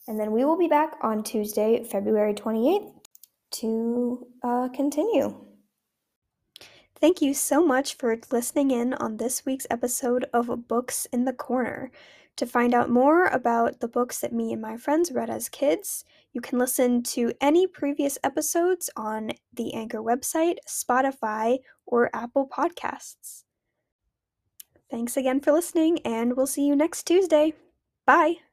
And then we will be back on Tuesday, February 28th to uh, continue. Thank you so much for listening in on this week's episode of Books in the Corner. To find out more about the books that me and my friends read as kids, you can listen to any previous episodes on the Anchor website, Spotify, or Apple Podcasts. Thanks again for listening, and we'll see you next Tuesday. Bye.